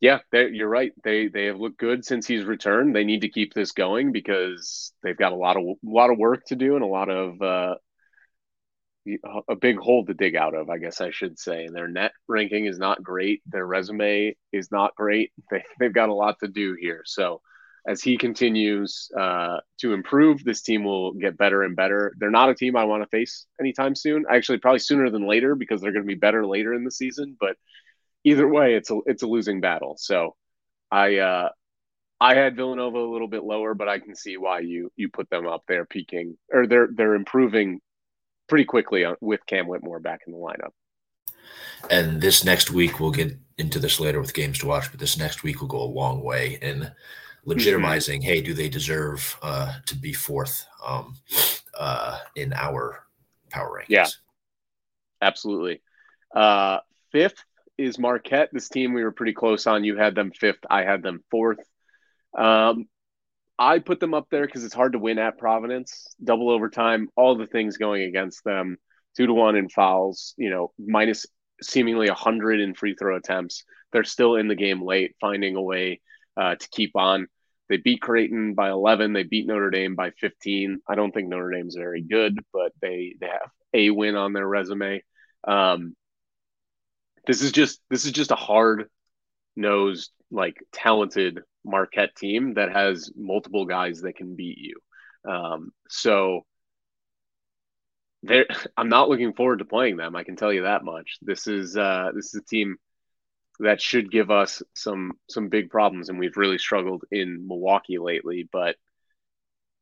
yeah, you're right. They they have looked good since he's returned. They need to keep this going because they've got a lot of a lot of work to do and a lot of uh, a big hole to dig out of, I guess I should say. And their net ranking is not great. Their resume is not great. They, they've got a lot to do here. So as he continues uh, to improve, this team will get better and better. They're not a team I want to face anytime soon. Actually, probably sooner than later because they're going to be better later in the season. But either way, it's a it's a losing battle. So I uh, I had Villanova a little bit lower, but I can see why you you put them up there, peaking or they're they're improving pretty quickly with Cam Whitmore back in the lineup. And this next week, we'll get into this later with games to watch, but this next week will go a long way in legitimizing. Mm-hmm. Hey, do they deserve uh, to be fourth um, uh, in our power rankings? Yeah, absolutely. Uh, fifth is Marquette. This team we were pretty close on. You had them fifth. I had them fourth. Um, I put them up there because it's hard to win at Providence. Double overtime, all the things going against them. Two to one in fouls. You know, minus seemingly a hundred in free throw attempts. They're still in the game late, finding a way uh, to keep on. They beat Creighton by 11. They beat Notre Dame by 15. I don't think Notre Dame's very good, but they they have a win on their resume. Um, this is just this is just a hard nosed like talented Marquette team that has multiple guys that can beat you. Um, so there, I'm not looking forward to playing them. I can tell you that much. This is uh, this is a team that should give us some some big problems, and we've really struggled in Milwaukee lately. But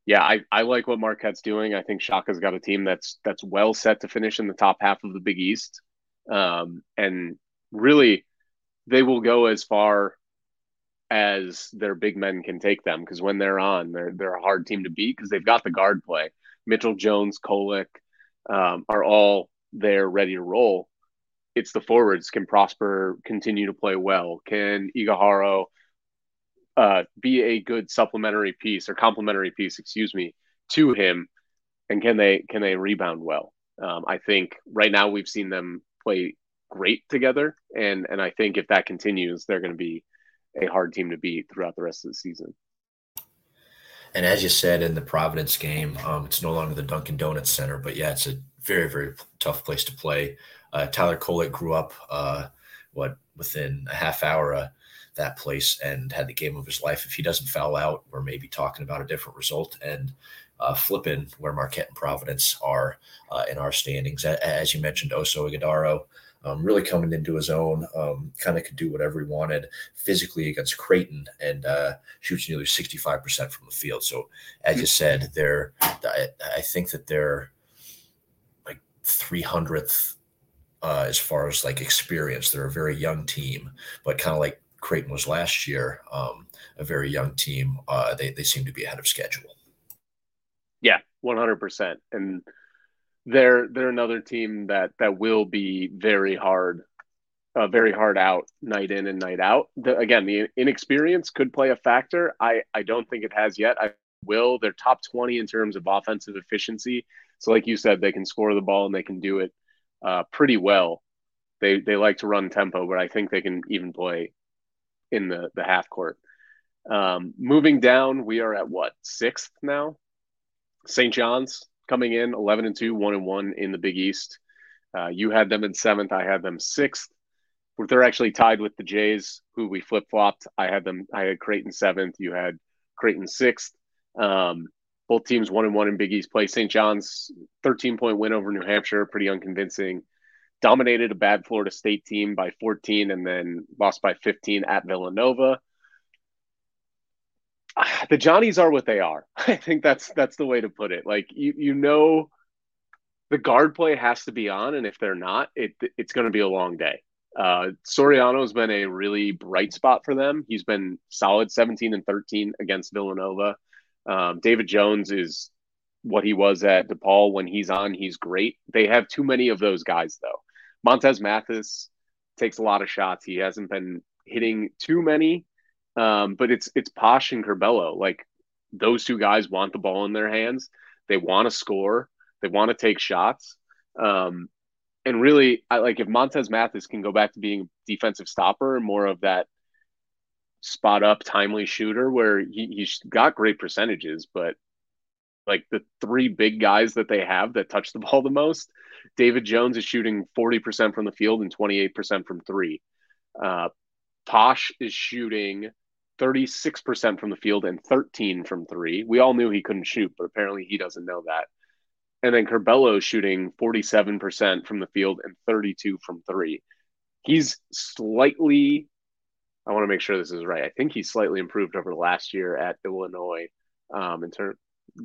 yeah, I, I like what Marquette's doing. I think Shaka's got a team that's that's well set to finish in the top half of the Big East. Um, and really, they will go as far as their big men can take them because when they're on, they're they're a hard team to beat because they've got the guard play. Mitchell Jones, Kolek um, are all there ready to roll. It's the forwards can Prosper continue to play well. Can Ighodaro uh, be a good supplementary piece or complementary piece, excuse me, to him, and can they can they rebound well? Um, I think right now we've seen them play great together, and and I think if that continues, they're going to be a hard team to beat throughout the rest of the season. And as you said in the Providence game, um, it's no longer the Dunkin' Donuts Center, but yeah, it's a very very tough place to play. Uh, Tyler Kolek grew up uh, what within a half hour of that place and had the game of his life. If he doesn't foul out, we're maybe talking about a different result. And uh, flipping where Marquette and Providence are uh, in our standings. As you mentioned, Oso Ighodaro um, really coming into his own, um, kind of could do whatever he wanted physically against Creighton and uh, shoots nearly 65% from the field. So, as you said, they're, I, I think that they're like 300th uh, as far as like experience. They're a very young team, but kind of like Creighton was last year, um, a very young team. Uh, they they seem to be ahead of schedule. Yeah, one hundred percent, and they're they're another team that that will be very hard, uh, very hard out night in and night out. The, again, the inexperience could play a factor. I I don't think it has yet. I will. They're top twenty in terms of offensive efficiency. So, like you said, they can score the ball and they can do it uh, pretty well. They they like to run tempo, but I think they can even play in the the half court. Um, moving down, we are at what sixth now. St. John's coming in eleven and two, one and one in the Big East. Uh, you had them in seventh. I had them sixth. They're actually tied with the Jays, who we flip flopped. I had them. I had Creighton seventh. You had Creighton sixth. Um, both teams one and one in Big East play. St. John's 13 point win over New Hampshire, pretty unconvincing. Dominated a bad Florida State team by 14 and then lost by 15 at Villanova. The Johnnies are what they are. I think that's that's the way to put it. Like you you know the guard play has to be on, and if they're not, it it's going to be a long day. Uh, Soriano has been a really bright spot for them. He's been solid 17 and 13 against Villanova. Um, David Jones is what he was at DePaul when he's on. He's great. They have too many of those guys though. Montez Mathis takes a lot of shots. He hasn't been hitting too many, um, but it's it's Posh and Curbelo. Like those two guys want the ball in their hands. They want to score. They want to take shots. Um, and really, I like if Montez Mathis can go back to being defensive stopper and more of that spot up timely shooter where he, he's got great percentages, but like the three big guys that they have that touch the ball the most, David Jones is shooting 40% from the field and 28% from three. Uh, Posh is shooting 36% from the field and 13 from three. We all knew he couldn't shoot, but apparently he doesn't know that. And then Curbelo shooting 47% from the field and 32 from three. He's slightly I want to make sure this is right. I think he's slightly improved over last year at Illinois. Um, in turn,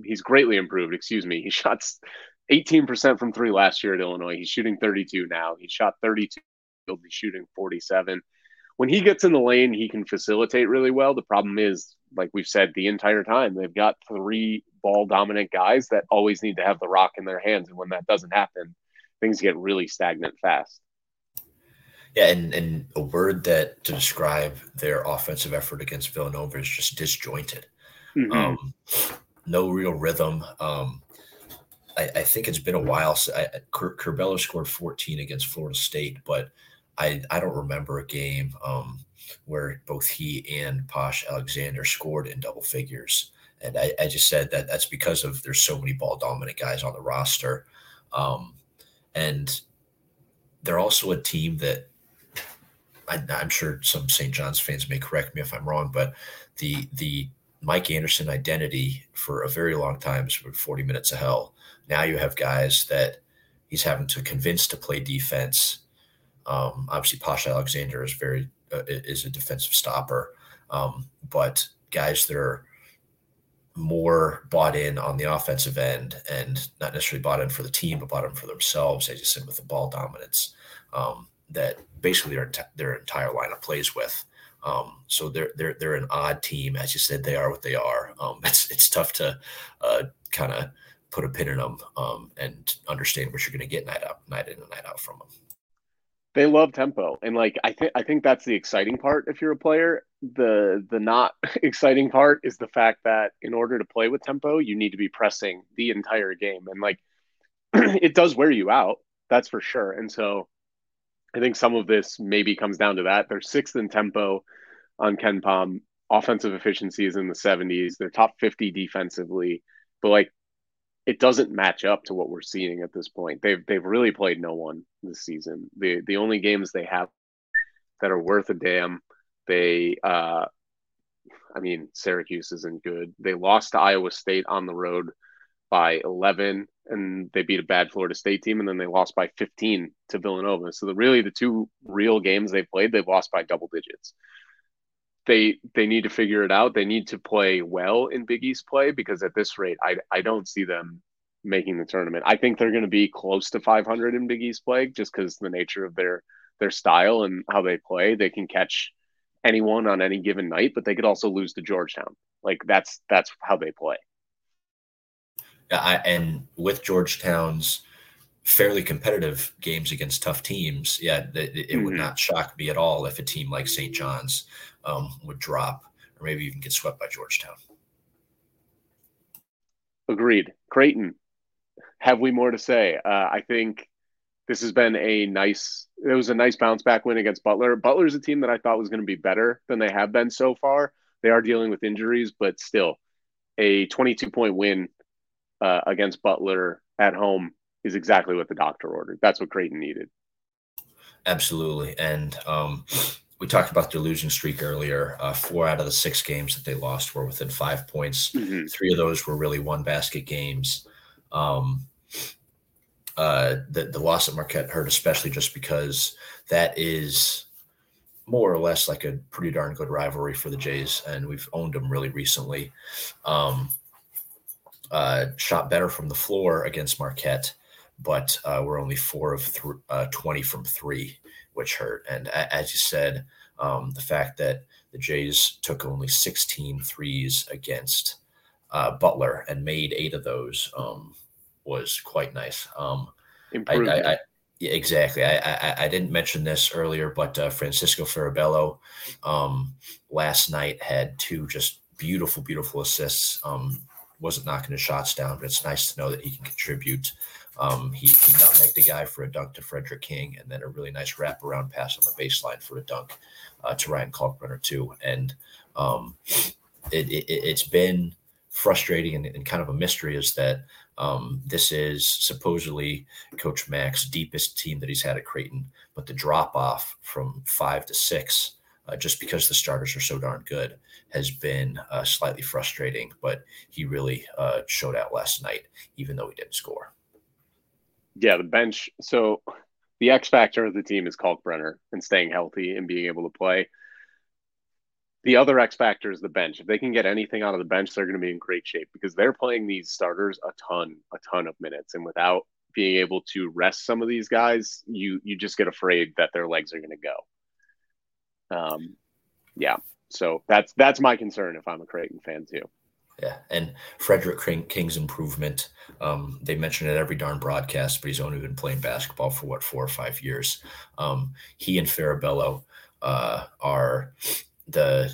he's greatly improved. Excuse me. He shot 18% from three last year at Illinois. He's shooting 32 now. He shot 32. He'll be shooting 47. When he gets in the lane, he can facilitate really well. The problem is, like we've said the entire time, they've got three ball dominant guys that always need to have the rock in their hands. And when that doesn't happen, things get really stagnant fast. Yeah, and, and a word that to describe their offensive effort against Villanova is just disjointed. Mm-hmm. Um, no real rhythm. Um, I, I, think it's been a while. So I, Curbelo scored 14 against Florida State, but I, I don't remember a game um, where both he and Posh Alexander scored in double figures. And I, I, just said that that's because of there's so many ball dominant guys on the roster. Um, and they're also a team that I, am sure some St. John's fans may correct me if I'm wrong, but the the Mike Anderson identity for a very long time been 40 minutes of hell. Now you have guys that he's having to convince to play defense. Um, obviously, Posh Alexander is very uh, is a defensive stopper, um, but guys that are more bought in on the offensive end and not necessarily bought in for the team, but bought in for themselves. They just said with the ball dominance. Um, that basically their their entire lineup plays with. Um, so they're they're they're an odd team, as you said. They are what they are. Um, it's it's tough to uh, kind of put a pin in them um, and understand what you're going to get night out, night in and night out from them. They love tempo, and like I think I think that's the exciting part. If you're a player, the the not exciting part is the fact that in order to play with tempo, you need to be pressing the entire game, and like it does wear you out. That's for sure. And so I think some of this maybe comes down to that. They're sixth in tempo on KenPom. Offensive efficiency is in the 70s. They're top 50 defensively, but like it doesn't match up to what we're seeing at this point. They've they've really played no one this season. The the only games they have that are worth a damn, they uh I mean Syracuse isn't good. They lost to Iowa State on the road by 11 and they beat a bad Florida State team, and then they lost by 15 to Villanova. So the really the two real games they played, they've lost by double digits. They they need to figure it out. They need to play well in Big East play because at this rate, I I don't see them making the tournament. I think they're going to be close to 500 in Big East play just because the nature of their their style and how they play. They can catch anyone on any given night, but they could also lose to Georgetown. Like that's that's how they play. Yeah, I, and with Georgetown's fairly competitive games against tough teams, yeah, it, it mm-hmm. would not shock me at all if a team like St. John's um, would drop or maybe even get swept by Georgetown. Agreed. Creighton, have we more to say? Uh, I think this has been a nice. It was a nice bounce back win against Butler. Butler's a team that I thought was going to be better than they have been so far. They are dealing with injuries, but still, a 22 point win uh, against Butler at home is exactly what the doctor ordered. That's what Creighton needed. Absolutely, and um, we talked about their losing streak earlier. Uh, four out of the six games that they lost were within five points. Mm-hmm. Three of those were really one basket games. Um, uh, the the loss at Marquette hurt, especially just because that is more or less like a pretty darn good rivalry for the Jays, and we've owned them really recently. Um, uh, shot better from the floor against Marquette, but uh, we're only four of th- uh, 20 from three which hurt. And as you said, um, the fact that the Jays took only 16 threes against uh, Butler and made eight of those um, was quite nice. Um, I, I, I, yeah, exactly. I, I, didn't mention this earlier, but uh, Francisco Farabello um, last night had two just beautiful, beautiful assists. Um, wasn't knocking his shots down, but it's nice to know that he can contribute um, he, he make the guy for a dunk to Fredrick King, and then a really nice wraparound pass on the baseline for a dunk uh, to Ryan Kalkbrenner too. And um, it, it, has been frustrating and, and, kind of a mystery is that um, this is supposedly Coach Mack's deepest team that he's had at Creighton, but the drop off from five to six, uh, just because the starters are so darn good, has been uh, slightly frustrating. But he really uh, showed out last night, even though he didn't score yeah, the bench. So the X factor of the team is Kalkbrenner and staying healthy and being able to play. The other X factor is the bench. If they can get anything out of the bench, they're going to be in great shape because they're playing these starters a ton, a ton of minutes, and without being able to rest some of these guys, you you just get afraid that their legs are going to go. Um, yeah. So that's that's my concern if I'm a Creighton fan too. Yeah, and Fredrick King's improvement. Um, they mention it every darn broadcast, but he's only been playing basketball for what four or five years. Um, he and Farabello uh, are the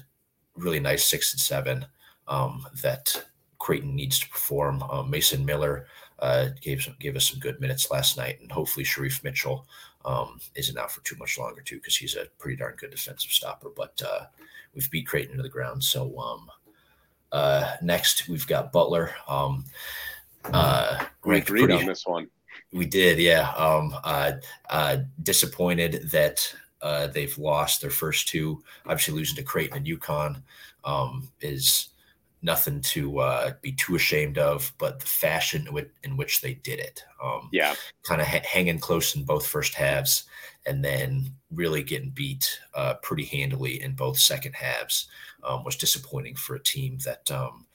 really nice six and seven um, that Creighton needs to perform. Um, Mason Miller uh, gave some, gave us some good minutes last night, and hopefully Shereef Mitchell um, isn't out for too much longer too, because he's a pretty darn good defensive stopper. But uh, we've beat Creighton to the ground, so um, uh, next, we've got Butler. Um, uh, we agreed pretty, on this one. We did, yeah. Um, uh, uh, disappointed that uh, they've lost their first two. Obviously, losing to Creighton and UConn um, is nothing to uh, be too ashamed of, but the fashion in which they did it. Um, yeah. Kind of ha- hanging close in both first halves and then really getting beat uh, pretty handily in both second halves um, was disappointing for a team that um,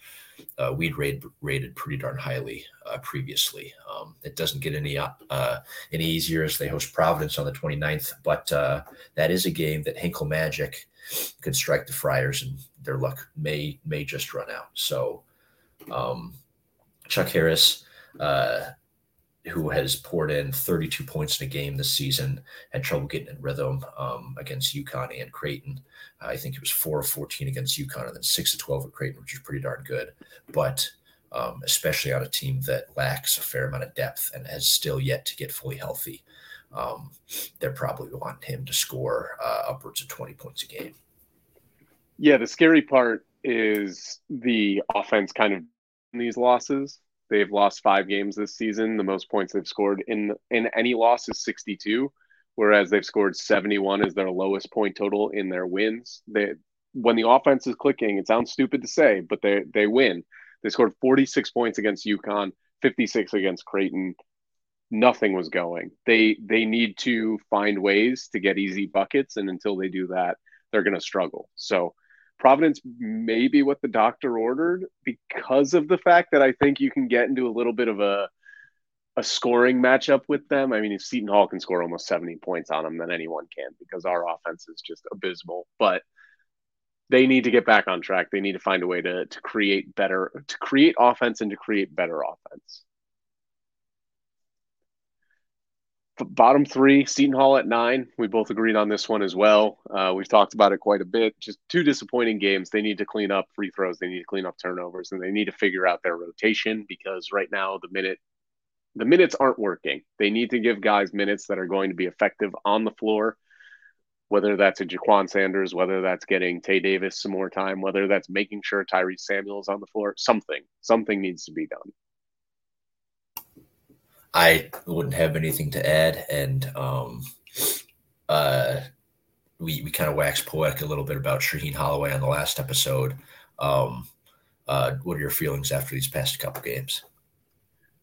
uh, we'd rated, rated pretty darn highly uh, previously. Um, it doesn't get any uh, any easier as they host Providence on the 29th, but uh, that is a game that Hinkle Magic could strike the Friars, and their luck may may just run out. So, um, Chuck Harris uh, who has poured in 32 points in a game this season, had trouble getting in rhythm um, against UConn and Creighton. Uh, I think it was four of 14 against UConn and then six of 12 at Creighton, which is pretty darn good. But um, especially on a team that lacks a fair amount of depth and has still yet to get fully healthy, um, they're probably wanting him to score uh, upwards of 20 points a game. Yeah, the scary part is the offense kind of these losses They've lost five games this season. The most points they've scored in in any loss is 62, whereas they've scored 71 as their lowest point total in their wins. They when the offense is clicking, it sounds stupid to say, but they they win. They scored 46 points against UConn, 56 against Creighton. Nothing was going. They they need to find ways to get easy buckets, and until they do that, they're going to struggle. So Providence may be what the doctor ordered because of the fact that I think you can get into a little bit of a a scoring matchup with them. I mean, if Seton Hall can score almost 70 points on them, then anyone can because our offense is just abysmal. But they need to get back on track. They need to find a way to to create better to create offense and to create better offense. Bottom three, Seton Hall at nine. We both agreed on this one as well. Uh, we've talked about it quite a bit. Just two disappointing games. They need to clean up free throws. They need to clean up turnovers, and they need to figure out their rotation because right now the minute the minutes aren't working. They need to give guys minutes that are going to be effective on the floor whether that's a Jaquan Sanders, whether that's getting Tae Davis some more time, whether that's making sure Tyrese Samuel's on the floor, something, something needs to be done. I wouldn't have anything to add, and um, uh, we we kind of waxed poetic a little bit about Shaheen Holloway on the last episode. Um, uh, what are your feelings after these past couple games?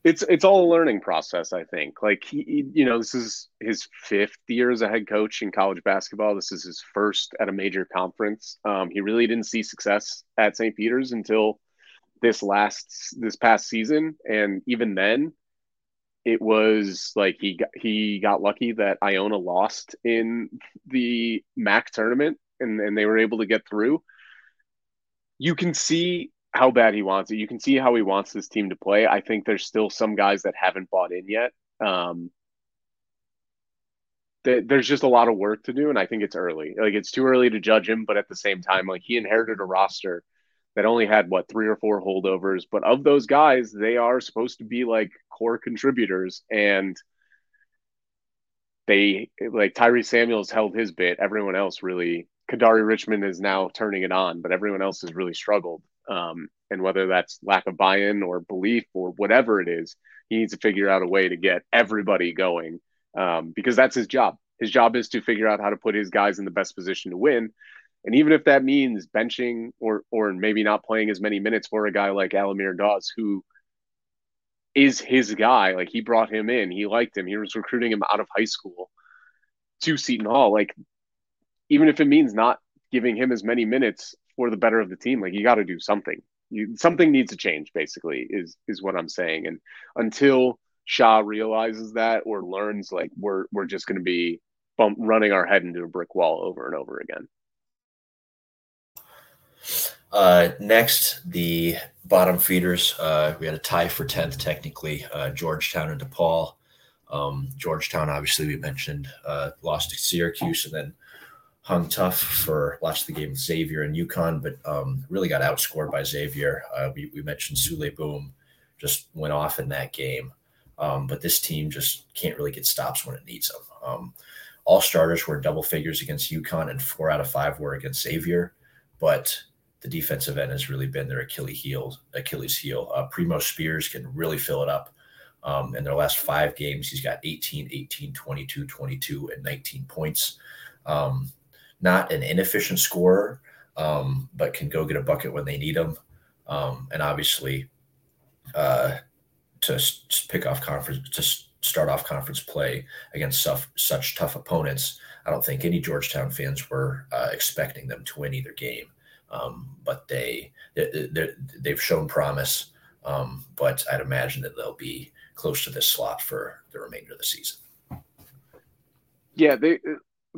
it's it's all a learning process i think like he, you know this is his fifth year as a head coach in college basketball this is his first at a major conference um, he really didn't see success at st peter's until this last this past season and even then it was like he got, he got lucky that iona lost in the mac tournament and, and they were able to get through you can see how bad he wants it. You can see how he wants this team to play. I think there's still some guys that haven't bought in yet. Um, th- there's just a lot of work to do, and I think it's early. Like it's too early to judge him, but at the same time, like he inherited a roster that only had what three or four holdovers, but of those guys, they are supposed to be like core contributors, and they like Tyree Samuels held his bit. Everyone else really. Kadary Richmond is now turning it on, but everyone else has really struggled. Um, and whether that's lack of buy-in or belief or whatever it is, he needs to figure out a way to get everybody going um, because that's his job. His job is to figure out how to put his guys in the best position to win. And even if that means benching or or maybe not playing as many minutes for a guy like Al-Amir Dawes, who is his guy, like he brought him in, he liked him, he was recruiting him out of high school to Seton Hall. Like even if it means not giving him as many minutes for the better of the team. Like you got to do something. You, something needs to change. Basically, is is what I'm saying. And until Sha realizes that or learns, like we're we're just going to be bump, running our head into a brick wall over and over again. Uh, next, the bottom feeders. Uh, we had a tie for tenth, technically. Uh, Georgetown and DePaul. Um, Georgetown, obviously, we mentioned uh, lost to Syracuse, and then hung tough for watched the game with Xavier and UConn, but um, really got outscored by Xavier. Uh, we, we mentioned Souley Boum just went off in that game, um, but this team just can't really get stops when it needs them. Um, all starters were double figures against UConn, and four out of five were against Xavier, but the defensive end has really been their Achilles heel. Achilles heel. Uh, Primo Spears can really fill it up. Um, in their last five games, he's got 18, 18, 22, 22, and 19 points. Um, not an inefficient scorer, um, but can go get a bucket when they need them. Um, and obviously, uh, to pick off conference, to start off conference play against such, such tough opponents, I don't think any Georgetown fans were uh, expecting them to win either game. Um, but they, they they've shown promise. Um, but I'd imagine that they'll be close to this slot for the remainder of the season. Yeah, they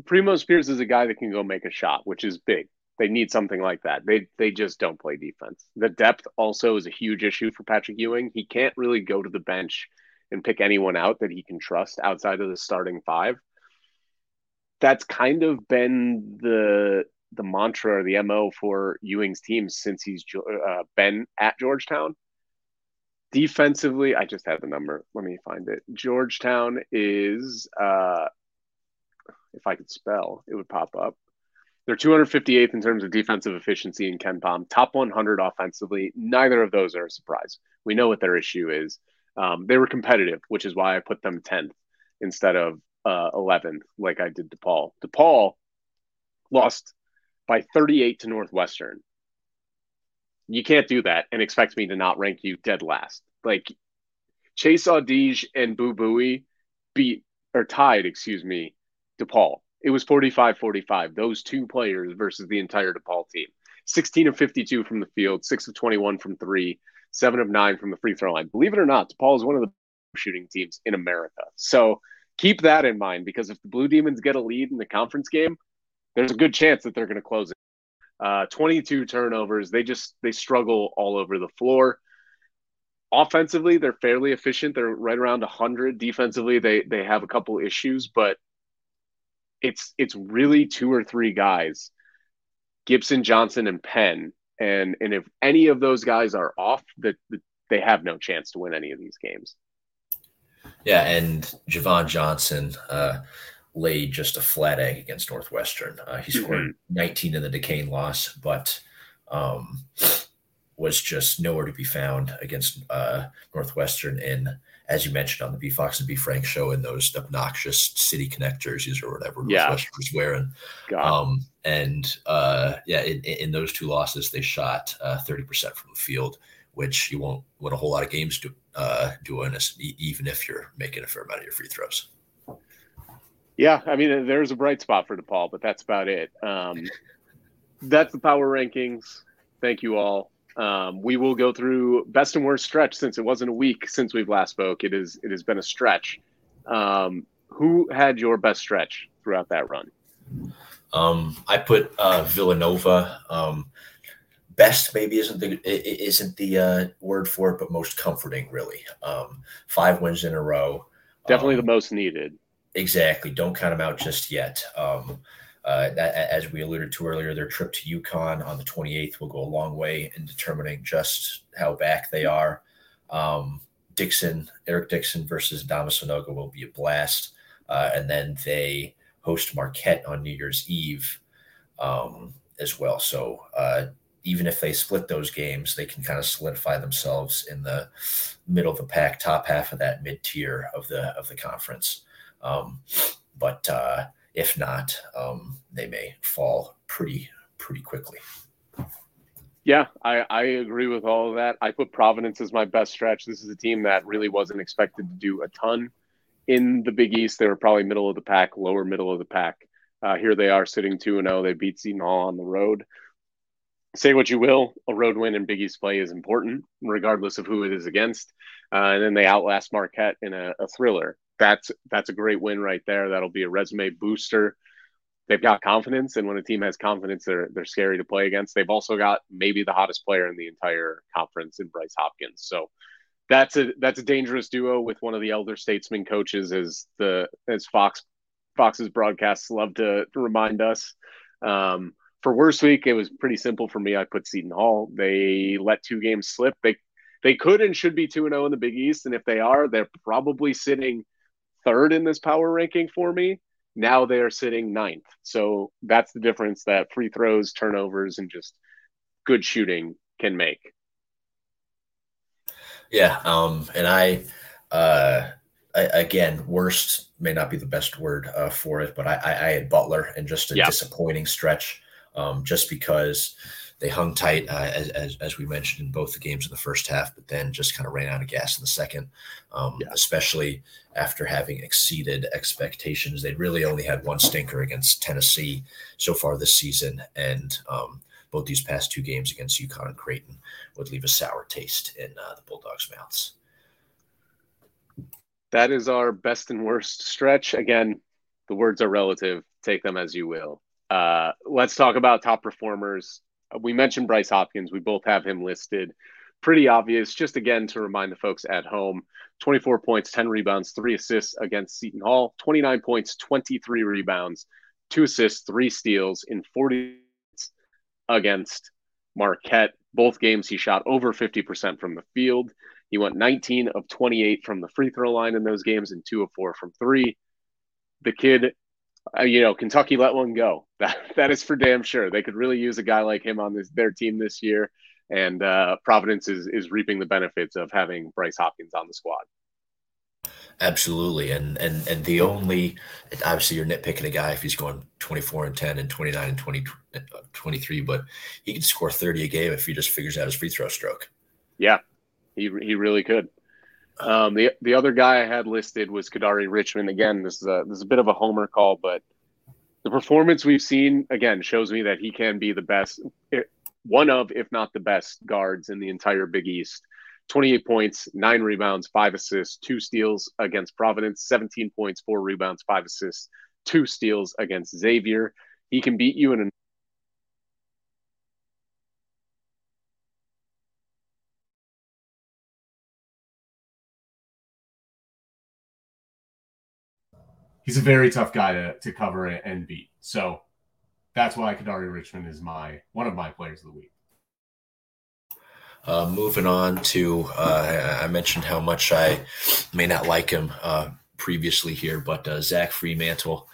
Primo Spears is a guy that can go make a shot, which is big. They need something like that. They they just don't play defense. The depth also is a huge issue for Patrick Ewing. He can't really go to the bench and pick anyone out that he can trust outside of the starting five. That's kind of been the the mantra or the mo for Ewing's team since he's uh, been at Georgetown. Defensively, I just had the number. Let me find it. Georgetown is uh, if I could spell, it would pop up. They're 258th in terms of defensive efficiency in KenPom, top 100 offensively. Neither of those are a surprise. We know what their issue is. Um, they were competitive, which is why I put them 10th instead of uh, 11th, like I did DePaul. DePaul lost by 38 to Northwestern. You can't do that and expect me to not rank you dead last. Like Chase Audige and Boo Buie beat or tied, excuse me, DePaul. It was 45 45, those two players versus the entire DePaul team. 16 of 52 from the field, 6 of 21 from three, 7 of 9 from the free throw line. Believe it or not, DePaul is one of the shooting teams in America. So keep that in mind because if the Blue Demons get a lead in the conference game, there's a good chance that they're going to close it. Uh, 22 turnovers. They just they struggle all over the floor. Offensively, they're fairly efficient. They're right around 100. Defensively, they they have a couple issues, but it's it's really two or three guys, Gibson, Johnson, and Penn. And and if any of those guys are off, that the, they have no chance to win any of these games. Yeah, and Javan Johnson uh, laid just a flat egg against Northwestern. Uh, he scored mm-hmm. 19 in the Duquesne loss, but um, was just nowhere to be found against uh, Northwestern. And as you mentioned on the B Fox and B Frank show, in those obnoxious city Connect jerseys or whatever yeah. Northwestern was wearing. Um, and uh, yeah, in, in, those two losses, they shot uh, 30% from the field, which you won't win a whole lot of games do, uh, doing, this, even if you're making a fair amount of your free throws. Yeah, I mean, there's a bright spot for DePaul, but that's about it. Um, that's the power rankings. Thank you all. Um, we will go through best and worst stretch since it wasn't a week since we've last spoke. It is it has been a stretch. Um, who had your best stretch throughout that run? Um, I put uh, Villanova. Um, best maybe isn't the isn't the uh, word for it, but most comforting really. Um, five wins in a row. Definitely um, the most needed. Exactly. Don't count them out just yet. Um, uh, as we alluded to earlier, their trip to UConn on the 28th will go a long way in determining just how back they are. Um, Dixon, Eric Dixon versus Adama Sanogo will be a blast. Uh, and then they host Marquette on New Year's Eve um, as well. So uh, even if they split those games, they can kind of solidify themselves in the middle of the pack, top half of that mid tier of the of the conference. Um, but uh, if not, um, they may fall pretty pretty quickly. Yeah, I, I agree with all of that. I put Providence as my best stretch. This is a team that really wasn't expected to do a ton in the Big East. They were probably middle of the pack, lower middle of the pack. Uh, here they are sitting 2 0. They beat Seton Hall on the road. Say what you will, a road win in Big East play is important, regardless of who it is against. Uh, and then they outlast Marquette in a, a thriller that's that's a great win right there. That'll be a resume booster. They've got confidence, and when a team has confidence, they're they're scary to play against. They've also got maybe the hottest player in the entire conference in Bryce Hopkins. So that's a that's a dangerous duo with one of the elder statesman coaches, as the as Fox Fox's broadcasts love to, remind us. Um, for worst week, it was pretty simple for me. I put Seton Hall. They let two games slip. They they could and should be two and zero oh in the Big East, and if they are, they're probably sitting third in this power ranking for me. Now they are sitting ninth. So that's the difference that free throws, turnovers, and just good shooting can make. Yeah. Um, and I, uh, I, again, worst may not be the best word uh, for it, but I, I, I had Butler and just a yeah. disappointing stretch um, just because they hung tight, uh, as, as, as, we mentioned in both the games in the first half, but then just kind of ran out of gas in the second, um, yeah. especially after having exceeded expectations. They really only had one stinker against Tennessee so far this season, and um, both these past two games against UConn and Creighton would leave a sour taste in uh, the Bulldogs' mouths. That is our best and worst stretch. Again, the words are relative. Take them as you will. Uh, let's talk about top performers Uh, we mentioned Bryce Hopkins. We both have him listed. Pretty obvious. Just again to remind the folks at home 24 points, 10 rebounds, three assists against Seton Hall, 29 points, 23 rebounds, two assists, three steals in 40 against Marquette. Both games he shot over 50% from the field. He went 19 of 28 from the free throw line in those games and two of four from three. The kid uh, you know, Kentucky let one go. That that is for damn sure. They could really use a guy like him on this their team this year, and uh, Providence is is reaping the benefits of having Bryce Hopkins on the squad. Absolutely, and and and the only obviously you're nitpicking a guy if he's going 24 and 10 and 29 and 20, 23, but he can score 30 a game if he just figures out his free throw stroke. Yeah, he he really could. Um, the the other guy I had listed was Kadary Richmond. Again, this is a this is a bit of a homer call, but the performance we've seen again shows me that he can be the best, one of if not the best guards in the entire Big East. 28 points, nine rebounds, five assists, two steals against Providence, 17 points, four rebounds, five assists, two steals against Xavier. He can beat you in he's a very tough guy to, to cover and beat. So that's why Kadary Richmond is my one of my players of the week. Uh, moving on to, uh, I mentioned how much I may not like him uh, previously here, but uh, Zach Freemantle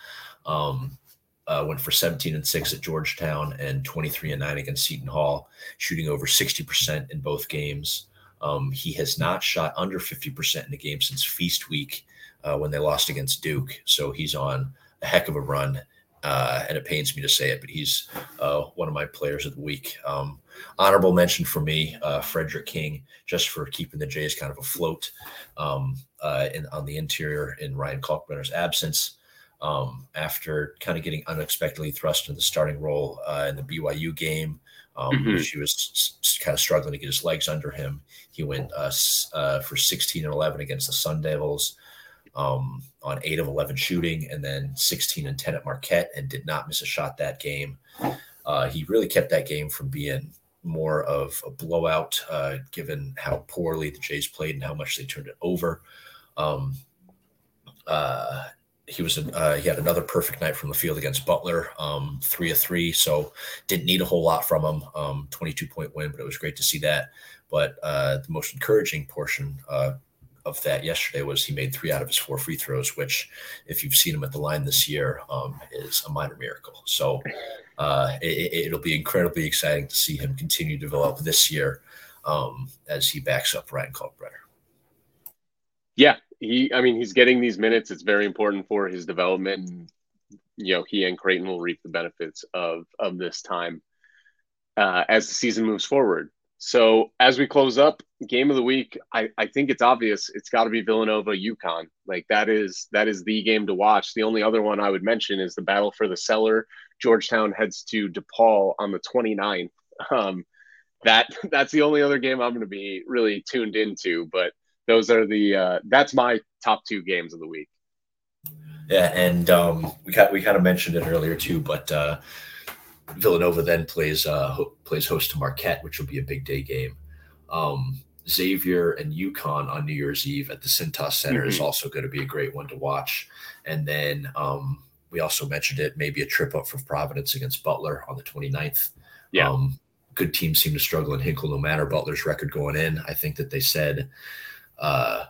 um, uh, went for 17 and 6 at Georgetown and 23 and 9 against Seton Hall, shooting over 60% in both games. Um, he has not shot under 50% in a game since Feast Week uh, when they lost against Duke. So he's on a heck of a run. Uh, and it pains me to say it, but he's uh, one of my players of the week. Um, honorable mention for me, uh, Fredrick King, just for keeping the Jays kind of afloat um, uh, in, on the interior in Ryan Kalkbrenner's absence. Um, after kind of getting unexpectedly thrust into the starting role uh, in the BYU game, um, mm-hmm. he was kind of struggling to get his legs under him. He went uh, for 16 and 11 against the Sun Devils um, on eight of 11 shooting and then 16 and 10 at Marquette and did not miss a shot that game. Uh, he really kept that game from being more of a blowout, uh, given how poorly the Jays played and how much they turned it over. Um, uh, he was uh, he had another perfect night from the field against Butler, um, three of three. So didn't need a whole lot from him. Um, Twenty two point win, but it was great to see that. But uh, the most encouraging portion uh, of that yesterday was he made three out of his four free throws, which, if you've seen him at the line this year, um, is a minor miracle. So uh, it, will be incredibly exciting to see him continue to develop this year um, as he backs up Ryan Kalkbrenner. Yeah, he. I mean, he's getting these minutes. It's very important for his development. You know, he and Creighton will reap the benefits of of this time uh, as the season moves forward. So as we close up, game of the week, I, I think it's obvious it's got to be Villanova UConn. Like that is that is the game to watch. The only other one I would mention is the battle for the cellar. Georgetown heads to DePaul on the 29th. Um, that that's the only other game I'm going to be really tuned into. But those are the uh, that's my top two games of the week. Yeah, and um, we got we kind of mentioned it earlier too, but. Uh, Villanova then plays uh, ho- plays host to Marquette, which will be a big day game. Um, Xavier and UConn on New Year's Eve at the Cintas Center mm-hmm. is also going to be a great one to watch. And then um, we also mentioned it, maybe a trip up from Providence against Butler on the 29th. Yeah. Um, good teams seem to struggle in Hinkle no matter Butler's record going in. I think that they said uh,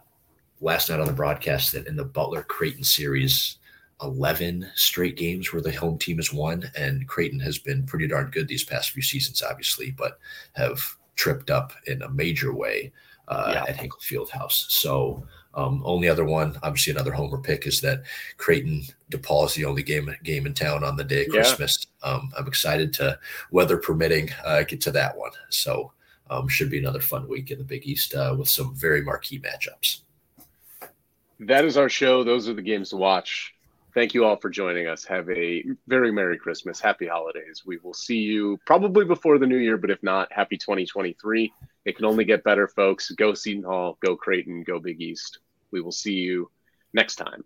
last night on the broadcast that in the Butler Creighton series, 11 straight games where the home team has won. And Creighton has been pretty darn good these past few seasons, obviously, but have tripped up in a major way uh, yeah. at Hinkle Fieldhouse. So, um, only other one, obviously another homer pick, is that Creighton DePaul is the only game game in town on the day of yeah. Christmas. Um, I'm excited to, weather permitting, uh, get to that one. So, um, should be another fun week in the Big East uh, with some very marquee matchups. That is our show. Those are the games to watch thank you all for joining us. Have a very Merry Christmas. Happy holidays. We will see you probably before the new year, but if not, happy 2023. It can only get better, folks. Go Seton Hall, go Creighton, go Big East. We will see you next time